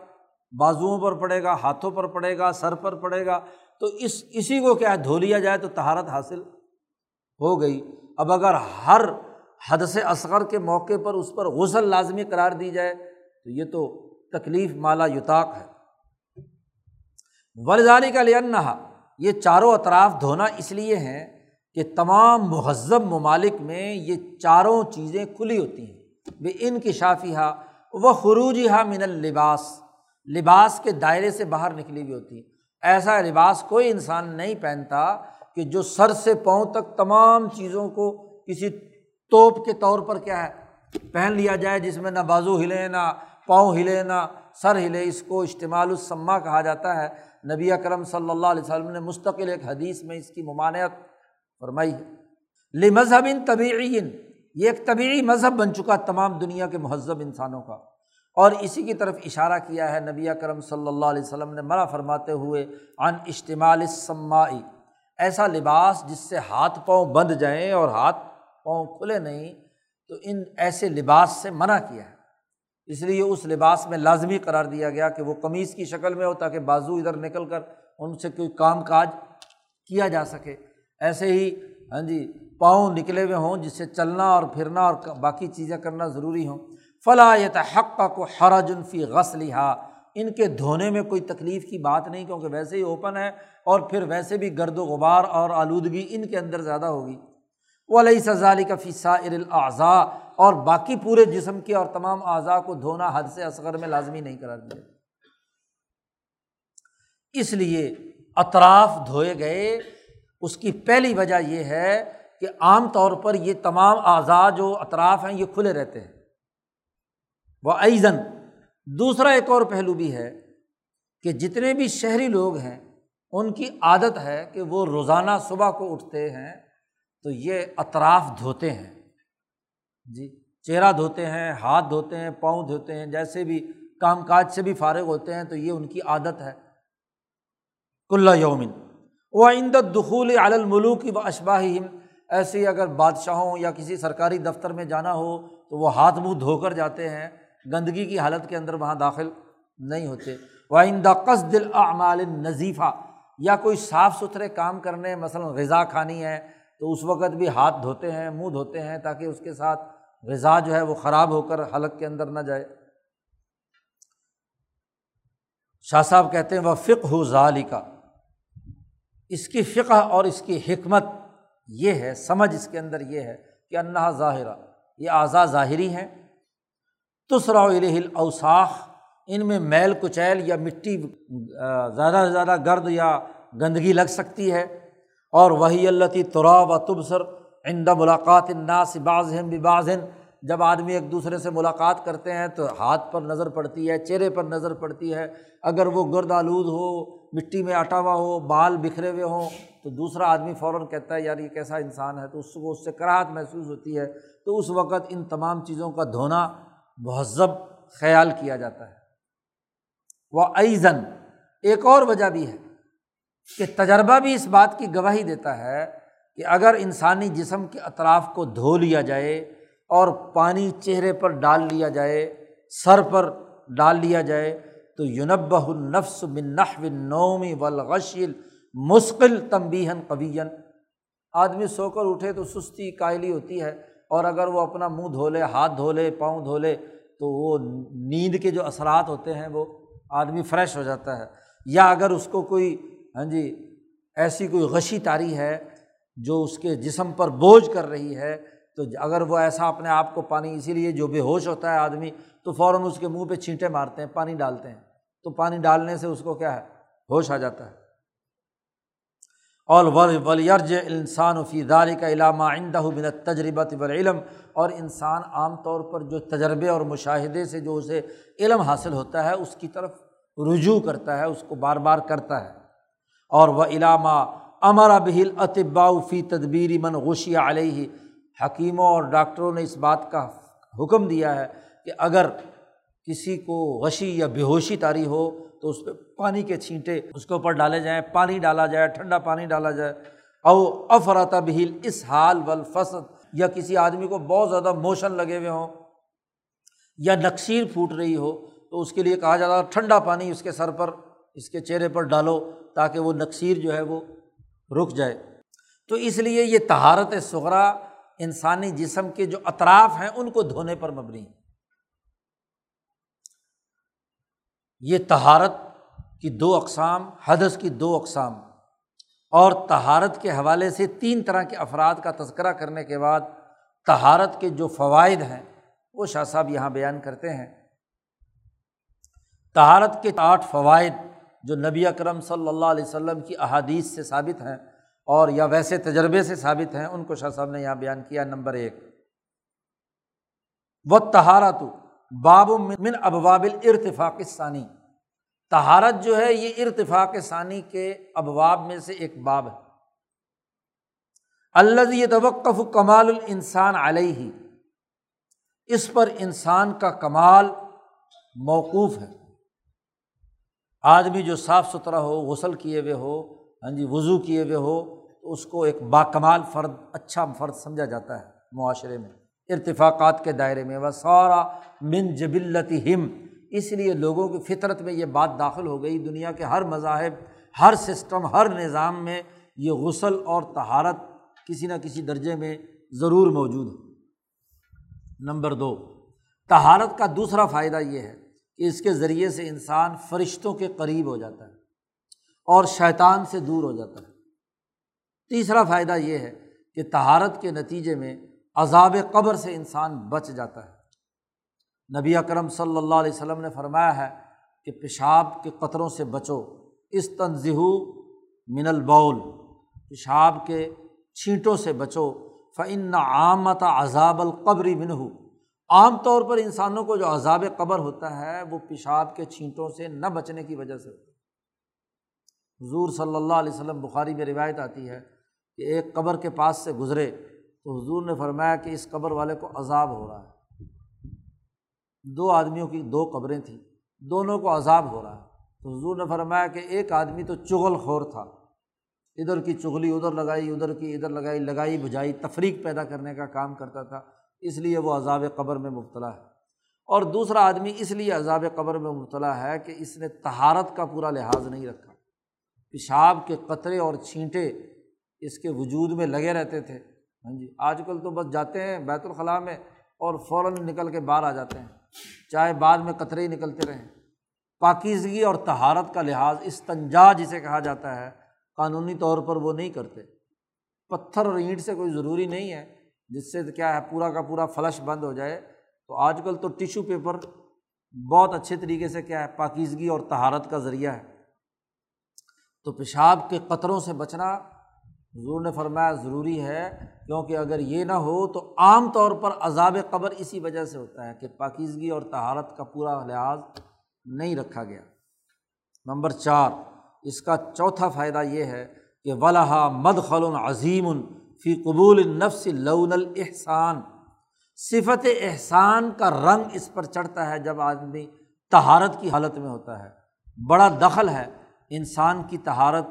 بازوؤں پر پڑے گا، ہاتھوں پر پڑے گا، سر پر پڑے گا۔ تو اس، اسی کو کیا دھو لیا جائے تو تہارت حاصل ہو گئی۔ اب اگر ہر حد سے اصغر کے موقع پر اس پر غسل لازمی قرار دی جائے تو یہ تو تکلیف مالا یوتاق ہے۔ ورزاری کا لنحا یہ چاروں اطراف دھونا اس لیے ہیں کہ تمام مہذب ممالک میں یہ چاروں چیزیں کھلی ہوتی ہیں۔ بے ان کی شافی ہا وہ خروجی ہا من الباس لباس کے دائرے سے باہر نکلی ہوئی ہوتی۔ ایسا لباس کوئی انسان نہیں پہنتا کہ جو سر سے پاؤں تک تمام چیزوں کو کسی توپ کے طور پر کیا ہے، پہن لیا جائے جس میں نہ بازو ہلے نہ پاؤں ہلے نہ سر ہلے، اس کو اجتماع السما کہا جاتا ہے۔ نبی اکرم صلی اللہ علیہ وسلم نے مستقل ایک حدیث میں اس کی ممانعت فرمائی ہے۔ لی مذہب ان طبعی یہ ایک طبعی مذہب بن چکا تمام دنیا کے مہذب انسانوں کا۔ اور اسی کی طرف اشارہ کیا ہے، نبی کرم صلی اللہ علیہ وسلم نے مرا فرماتے ہوئے ان اجتماع سماعی ایسا لباس جس سے ہاتھ پاؤں بند جائیں اور ہاتھ پاؤں کھلے نہیں، تو ان ایسے لباس سے منع کیا ہے۔ اس لیے اس لباس میں لازمی قرار دیا گیا کہ وہ قمیض کی شکل میں ہو تاکہ بازو ادھر نکل کر ان سے کوئی کام کاج کیا جا سکے۔ ایسے ہی ہاں جی پاؤں نکلے ہوئے ہوں جس سے چلنا اور پھرنا اور باقی چیزیں کرنا ضروری ہوں۔ فلاں حق کا کو حرج الفی غس لہا ان کے دھونے میں کوئی تکلیف کی بات نہیں، کیونکہ ویسے ہی اوپن ہے اور پھر ویسے بھی گرد و غبار اور آلودگی ان کے اندر زیادہ ہوگی۔ وہ علیہ سزالی کا فیصہ ارلاضا اور باقی پورے جسم کے اور تمام اعضاء کو دھونا حد سے اصغر میں لازمی نہیں کرا دیا اس لیے اطراف دھوئے گئے۔ اس کی پہلی وجہ یہ ہے کہ عام طور پر یہ تمام اعضاء جو اطراف ہیں یہ کھلے رہتے ہیں۔ وہ ایزن دوسرا ایک اور پہلو بھی ہے کہ جتنے بھی شہری لوگ ہیں، ان کی عادت ہے کہ وہ روزانہ صبح کو اٹھتے ہیں تو یہ اطراف دھوتے ہیں۔ جی چہرہ دھوتے ہیں، ہاتھ دھوتے ہیں، پاؤں دھوتے ہیں، جیسے بھی کام کاج سے بھی فارغ ہوتے ہیں تو یہ ان کی عادت ہے۔ کلّا یومن۔ وہ آئند دخول علملوک و اشباہ ایسے ہی اگر بادشاہوں یا کسی سرکاری دفتر میں جانا ہو تو وہ ہاتھ منہ دھو کر جاتے ہیں۔ گندگی کی حالت کے اندر وہاں داخل نہیں ہوتے۔ وہ آئندہ قص دل اعمال نظیفہ یا کوئی صاف ستھرے کام کرنے، مثلاً غذا کھانی ہے تو اس وقت بھی ہاتھ دھوتے ہیں، منہ دھوتے ہیں تاکہ اس کے ساتھ غذا جو ہے وہ خراب ہو کر حلق کے اندر نہ جائے۔ شاہ صاحب کہتے ہیں وہ فق ہو ظالی کا اس کی فقہ اور اس کی حکمت یہ ہے، سمجھ اس کے اندر یہ ہے کہ انّا ظاہرہ۔ یہ اعضا ظاہری ہیں۔ تسرا اوساخ ان میں میل کچیل یا مٹی زیادہ سے زیادہ گرد یا گندگی لگ سکتی ہے۔ اور وہی اللہ ترا و تبصر عند ملاقات الناس بعض بعض جب آدمی ایک دوسرے سے ملاقات کرتے ہیں تو ہاتھ پر نظر پڑتی ہے، چہرے پر نظر پڑتی ہے۔ اگر وہ گرد آلود ہو، مٹی میں اٹا ہوا ہو، بال بکھرے ہوئے ہوں، تو دوسرا آدمی فوراً کہتا ہے، یار یہ کیسا انسان ہے؟ تو اس کو اس سے کراہت محسوس ہوتی ہے۔ تو اس وقت ان تمام چیزوں کا دھونا مہذب خیال کیا جاتا ہے۔ وہ ایزن، ایک اور وجہ بھی ہے۔ کہ تجربہ بھی اس بات کی گواہی دیتا ہے کہ اگر انسانی جسم کے اطراف کو دھو لیا جائے اور پانی چہرے پر ڈال لیا جائے، سر پر ڈال لیا جائے، تو یونب النفس بن نحو نومی ولغشل مشکل تمبیہن قویین آدمی سو کر اٹھے تو سستی قائلی ہوتی ہے اور اگر وہ اپنا منہ دھو لے، ہاتھ دھو لے، پاؤں دھو لے، تو وہ نیند کے جو اثرات ہوتے ہیں وہ آدمی فریش ہو جاتا ہے۔ یا اگر اس کو کوئی ہاں جی ایسی کوئی غشی تاری ہے جو اس کے جسم پر بوجھ کر رہی ہے؟ تو اگر وہ ایسا اپنے آپ کو پانی، اسی لیے جو بے ہوش ہوتا ہے آدمی، تو فوراً اس کے منہ پہ چھینٹے مارتے ہیں، پانی ڈالتے ہیں۔ تو پانی ڈالنے سے اس کو کیا ہے؟ ہوش آ جاتا ہے۔ اور ولیرج انسان و فی داری کا علامہ آئندہ بن تجربہ علم اور انسان عام طور پر جو تجربے اور مشاہدے سے جو اسے علم حاصل ہوتا ہے، اس کی طرف رجوع کرتا ہے، اس کو بار بار کرتا ہے۔ اور وہ علامہ امر بہل اطباء فی تدبیری من غشی علیہ۔ حکیموں اور ڈاکٹروں نے اس بات کا حکم دیا ہے کہ اگر کسی کو غشی یا بے ہوشی تاری ہو تو اس پہ پانی کے چھینٹے اس کے اوپر ڈالے جائیں، پانی ڈالا جائے، ٹھنڈا پانی ڈالا جائے۔ او افراتا بہل اس حال فصد یا کسی آدمی کو بہت زیادہ موشن لگے ہوئے ہوں یا نقشیر پھوٹ رہی ہو تو اس کے لیے کہا جاتا ہے ٹھنڈا پانی اس کے سر پر، اس کے چہرے پر ڈالو۔ تاکہ وہ نقشیر جو ہے وہ رک جائے۔ تو اس لیے یہ تہارت سغرا انسانی جسم کے جو اطراف ہیں ان کو دھونے پر مبنی ہے یہ تہارت کی دو اقسام، حدث کی دو اقسام۔ اور تہارت کے حوالے سے تین طرح کے افراد کا تذکرہ کرنے کے بعد تہارت کے جو فوائد ہیں، وہ شاہ صاحب یہاں بیان کرتے ہیں۔ تہارت کے آٹھ فوائد۔ جو نبی اکرم صلی اللہ علیہ وسلم کی احادیث سے ثابت ہیں اور یا ویسے تجربے سے ثابت ہیں، ان کو شاہ صاحب نے یہاں بیان کیا، نمبر ایک۔ وہ تہارت باب من ابواب ارتفاق ثانی تہارت جو ہے، یہ ارتفاق ثانی کے ابواب میں سے ایک باب ہے۔ اللہ یہ توقف کمال الانسان علیہ اس پر انسان کا کمال موقوف ہے۔ آدمی جو صاف ستھرا ہو، غسل کیے ہوئے ہو ہاں جی وضو کیے ہوئے ہو، تو اس کو ایک باکمال فرد اچھا فرد سمجھا جاتا ہے معاشرے میں۔ ارتفاقات کے دائرے میں وہ سارا من جبلت ہم اس لیے لوگوں کی فطرت میں یہ بات داخل ہو گئی۔ دنیا کے ہر مذاہب، ہر سسٹم، ہر نظام میں یہ غسل اور تہارت کسی نہ کسی درجے میں ضرور موجود ہے۔ نمبر دو تہارت کا دوسرا فائدہ یہ ہے کہ اس کے ذریعے سے انسان فرشتوں کے قریب ہو جاتا ہے اور شیطان سے دور ہو جاتا ہے۔ تیسرا فائدہ یہ ہے کہ تہارت کے نتیجے میں عذاب قبر سے انسان بچ جاتا ہے۔ نبی اکرم صلی اللہ علیہ وسلم نے فرمایا ہے کہ پیشاب کے قطروں سے بچو۔ اس تنظیح من البول۔ پیشاب کے چھینٹوں سے بچو۔ فعن عامت عذاب القبری منہ عام طور پر انسانوں کو جو عذاب قبر ہوتا ہے، وہ پیشاب کے چھینٹوں سے نہ بچنے کی وجہ سے ہوتا ہے۔ حضور صلی اللہ علیہ وسلم بخاری میں روایت آتی ہے کہ ایک قبر کے پاس سے گزرے تو حضور نے فرمایا کہ اس قبر والے کو عذاب ہو رہا ہے۔ دو آدمیوں کی دو قبریں تھیں، دونوں کو عذاب ہو رہا ہے۔ تو حضور نے فرمایا کہ ایک آدمی تو چغل خور تھا۔ ادھر کی چغلی ادھر لگائی، ادھر کی ادھر لگائی لگائی بجائی، تفریق پیدا کرنے کا کام کرتا تھا۔ اس لیے وہ عذاب قبر میں مبتلا ہے۔ اور دوسرا آدمی اس لیے عذاب قبر میں مبتلا ہے کہ اس نے تہارت کا پورا لحاظ نہیں رکھا۔ پیشاب کے قطرے اور چھینٹے اس کے وجود میں لگے رہتے تھے۔ ہاں جی آج کل تو بس جاتے ہیں، بیت الخلاء میں، اور فوراً نکل کے باہر آ جاتے ہیں۔ چاہے بعد میں قطرے ہی نکلتے رہیں۔ پاکیزگی اور تہارت کا لحاظ اس تنجا جسے کہا جاتا ہے، قانونی طور پر وہ نہیں کرتے۔ پتھر اور اینٹ سے کوئی ضروری نہیں ہے۔ جس سے کیا ہے، پورا کا پورا فلش بند ہو جائے۔ تو آج کل تو ٹیشو پیپر بہت اچھے طریقے سے کیا ہے، پاکیزگی اور تہارت کا ذریعہ ہے۔ تو پیشاب کے قطروں سے بچنا حضور نے فرمایا ضروری ہے، کیونکہ اگر یہ نہ ہو تو عام طور پر عذاب قبر اسی وجہ سے ہوتا ہے کہ پاکیزگی اور تہارت کا پورا لحاظ نہیں رکھا گیا۔ نمبر چار، اس کا چوتھا فائدہ یہ ہے کہ ولاحہ مد خلون عظیم فی قبول نفس لون الحسان صفت احسان کا رنگ اس پر چڑھتا ہے جب آدمی تہارت کی حالت میں ہوتا ہے۔ بڑا دخل ہے انسان کی تہارت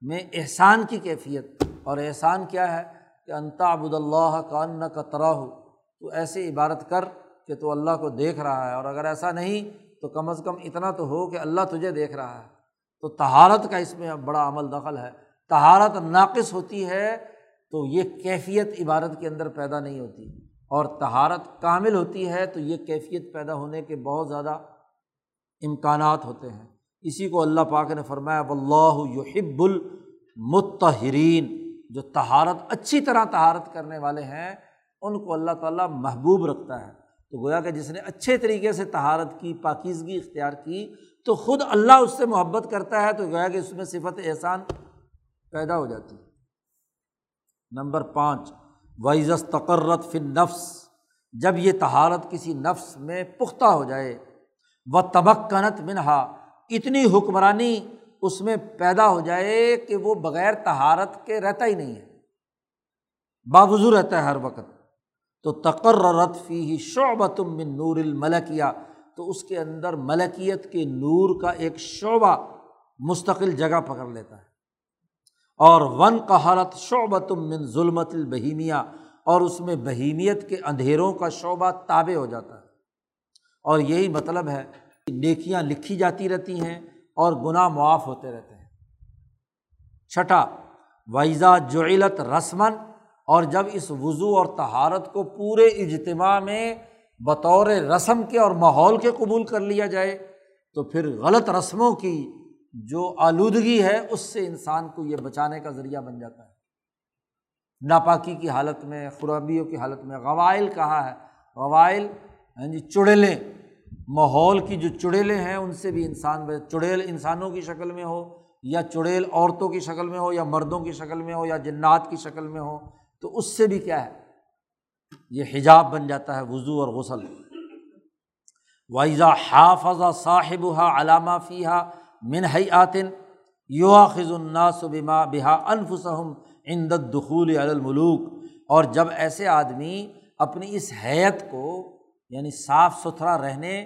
میں احسان کی کیفیت۔ اور احسان کیا ہے کہ انتا ابود اللہ کا ان کا ترا ہو تو ایسی عبارت کر کہ تو اللہ کو دیکھ رہا ہے۔ اور اگر ایسا نہیں تو کم از کم اتنا تو ہو کہ اللہ تجھے دیکھ رہا ہے۔ تو تہارت کا اس میں بڑا عمل دخل ہے۔ تہارت ناقص ہوتی ہے تو یہ کیفیت عبادت کے اندر پیدا نہیں ہوتی۔ اور تہارت کامل ہوتی ہے تو یہ کیفیت پیدا ہونے کے بہت زیادہ امکانات ہوتے ہیں۔ اسی کو اللہ پاک نے فرمایا و اللہ یحب متحرین جو تہارت اچھی طرح تہارت کرنے والے ہیں، ان کو اللہ تعالیٰ محبوب رکھتا ہے۔ تو گویا کہ جس نے اچھے طریقے سے تہارت کی، پاکیزگی اختیار کی، تو خود اللہ اس سے محبت کرتا ہے تو گویا کہ اس میں صفت احسان پیدا ہو جاتی۔ ہے نمبر پانچ وائزس تقرت فن نفس جب یہ تہارت کسی نفس میں پختہ ہو جائے و تبکنت منہا اتنی حکمرانی اس میں پیدا ہو جائے کہ وہ بغیر تہارت کے رہتا ہی نہیں ہے۔ باوضو رہتا ہے ہر وقت۔ تو تقررت فی ہی شعبۃ من نور الملکیہ، تو اس کے اندر ملکیت کے نور کا ایک شعبہ مستقل جگہ پکڑ لیتا ہے۔ اور ون قہرت شعبۃ من ظلمت البہیمیہ، اور اس میں بہیمیت کے اندھیروں کا شعبہ تابع ہو جاتا ہے۔ اور یہی مطلب ہے کہ نیکیاں لکھی جاتی رہتی ہیں اور گناہ معاف ہوتے رہتے ہیں۔ چھٹا وائزا جعلت رسمن اور جب اس وضو اور تہارت کو پورے اجتماع میں بطور رسم کے اور ماحول کے قبول کر لیا جائے، تو پھر غلط رسموں کی جو آلودگی ہے، اس سے انسان کو یہ بچانے کا ذریعہ بن جاتا ہے۔ ناپاکی کی حالت میں، خرابیوں کی حالت میں قوائل کہا ہے؟ قوائل ہاں یعنی جی چڑیلیں، ماحول کی جو چڑیلیں ہیں، ان سے بھی انسان چڑیل انسانوں کی شکل میں ہو، یا چڑیل عورتوں کی شکل میں ہو، یا مردوں کی شکل میں ہو، یا جنات کی شکل میں ہو، تو اس سے بھی کیا ہے؟ یہ حجاب بن جاتا ہے، وضو اور غسل۔ وائزا حافظ صاحب ہا علامہ فی ہا منہی آتن یوا خز الناس بما بحا انفسم اندت دخول الملوک۔ اور جب ایسے آدمی اپنی اس حیت کو یعنی صاف ستھرا رہنے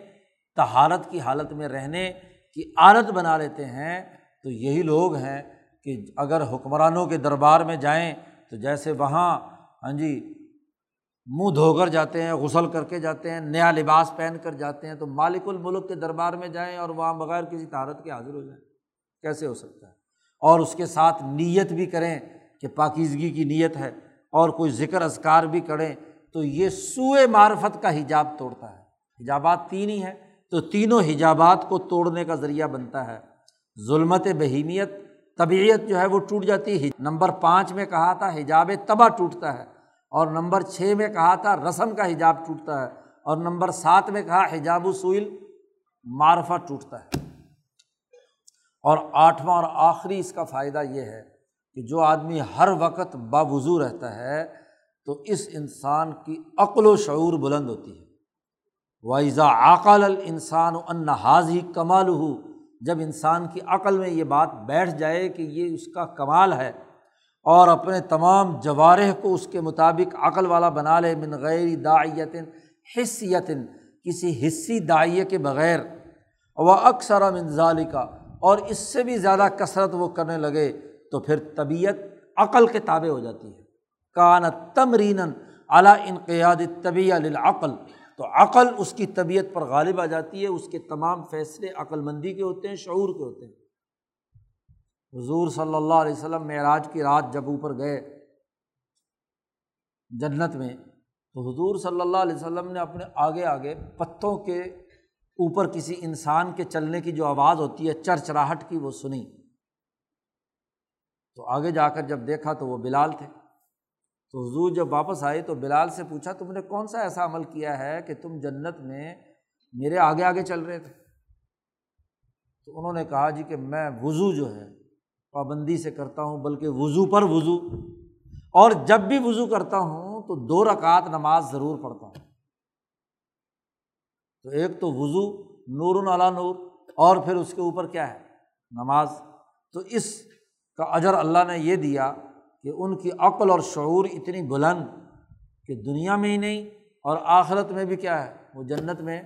تہارت کی حالت میں رہنے کی عادت بنا لیتے ہیں، تو یہی لوگ ہیں کہ اگر حکمرانوں کے دربار میں جائیں تو جیسے وہاں ہاں جی منہ دھو کر جاتے ہیں، غسل کر کے جاتے ہیں، نیا لباس پہن کر جاتے ہیں، تو مالک الملک کے دربار میں جائیں اور وہاں بغیر کسی تہارت کے حاضر ہو جائیں۔ کیسے ہو سکتا ہے؟ اور اس کے ساتھ نیت بھی کریں کہ پاکیزگی کی نیت ہے اور کوئی ذکر اذکار بھی کریں، تو یہ سوئے معرفت کا حجاب توڑتا ہے۔ حجابات تین ہی ہیں، تو تینوں حجابات کو توڑنے کا ذریعہ بنتا ہے۔ ظلمت بہیمیت، طبیعت جو ہے وہ ٹوٹ جاتی ہے۔ نمبر پانچ میں کہا تھا، حجاب تباہ ٹوٹتا ہے۔ اور نمبر چھ میں کہا تھا رسم کا حجاب ٹوٹتا ہے اور نمبر سات میں کہا حجاب سوئل معرفہ ٹوٹتا ہے۔ اور آٹھواں اور آخری اس کا فائدہ یہ ہے کہ جو آدمی ہر وقت باوضو رہتا ہے تو اس انسان کی عقل و شعور بلند ہوتی ہے۔ وائزا عقل الانسان ان حاضی کمال ہو جب انسان کی عقل میں یہ بات بیٹھ جائے کہ یہ اس کا کمال ہے اور اپنے تمام جوارح کو اس کے مطابق عقل والا بنا لے، من غیر داعیتن حصیتن کسی حصی دائیں کے بغیر۔ وہ اکثر منظال کا اور اس سے بھی زیادہ کثرت وہ کرنے لگے تو پھر طبیعت عقل کے تابع ہو جاتی ہے۔ کان تمرین اعلیٰ انقیاد طبی العقل تو عقل اس کی طبیعت پر غالب آ جاتی ہے، اس کے تمام فیصلے عقل مندی کے ہوتے ہیں، شعور کے ہوتے ہیں۔ حضور صلی اللہ علیہ وسلم معراج کی رات جب اوپر گئے جنت میں، تو حضور صلی اللہ علیہ وسلم نے اپنے آگے آگے پتوں کے اوپر کسی انسان کے چلنے کی جو آواز ہوتی ہے، چرچراہٹ کی وہ سنی۔ تو آگے جا کر جب دیکھا تو وہ بلال تھے۔ تو حضور جب واپس آئے تو بلال سے پوچھا، تم نے کون سا ایسا عمل کیا ہے کہ تم جنت میں میرے آگے آگے چل رہے تھے؟ تو انہوں نے کہا جی کہ میں وضو جو ہے پابندی سے کرتا ہوں، بلکہ وضو پر وضو۔ اور جب بھی وضو کرتا ہوں تو دو رکعت نماز ضرور پڑھتا ہوں۔ تو ایک تو وضو، نور علا نور، اور پھر اس کے اوپر کیا ہے؟ نماز۔ تو اس کا اجر اللہ نے یہ دیا کہ ان کی عقل اور شعور اتنی بلند کہ دنیا میں ہی نہیں، اور آخرت میں بھی کیا ہے؟ وہ جنت میں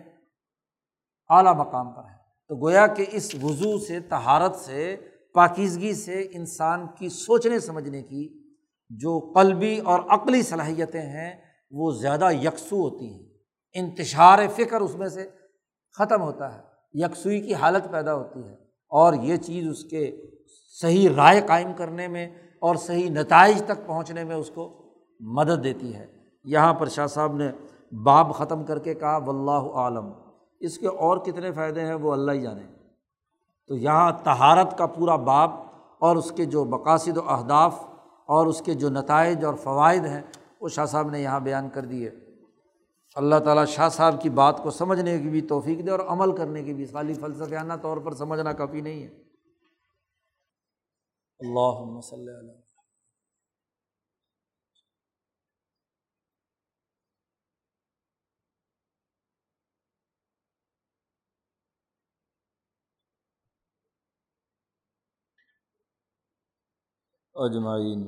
اعلیٰ مقام پر ہے۔ تو گویا کہ اس وضو سے تہارت سے پاکیزگی سے انسان کی سوچنے، سمجھنے کی جو قلبی اور عقلی صلاحیتیں ہیں، وہ زیادہ یکسو ہوتی ہیں۔ انتشار فکر اس میں سے ختم ہوتا ہے، یکسوئی کی حالت پیدا ہوتی ہے۔ اور یہ چیز اس کے صحیح رائے قائم کرنے میں اور صحیح نتائج تک پہنچنے میں اس کو مدد دیتی ہے۔ یہاں پر شاہ صاحب نے باب ختم کر کے کہا و اللہ عالم اس کے اور کتنے فائدے ہیں، وہ اللہ ہی جانے۔ تو یہاں تہارت کا پورا باب اور اس کے جو مقاصد و اہداف اور اس کے جو نتائج اور فوائد ہیں، وہ شاہ صاحب نے یہاں بیان کر دیے۔ اللہ تعالیٰ شاہ صاحب کی بات کو سمجھنے کی بھی توفیق دے اور عمل کرنے کی بھی۔ خالی فلسفیانہ طور پر سمجھنا کافی نہیں ہے۔ اللہ وسلم اجمعین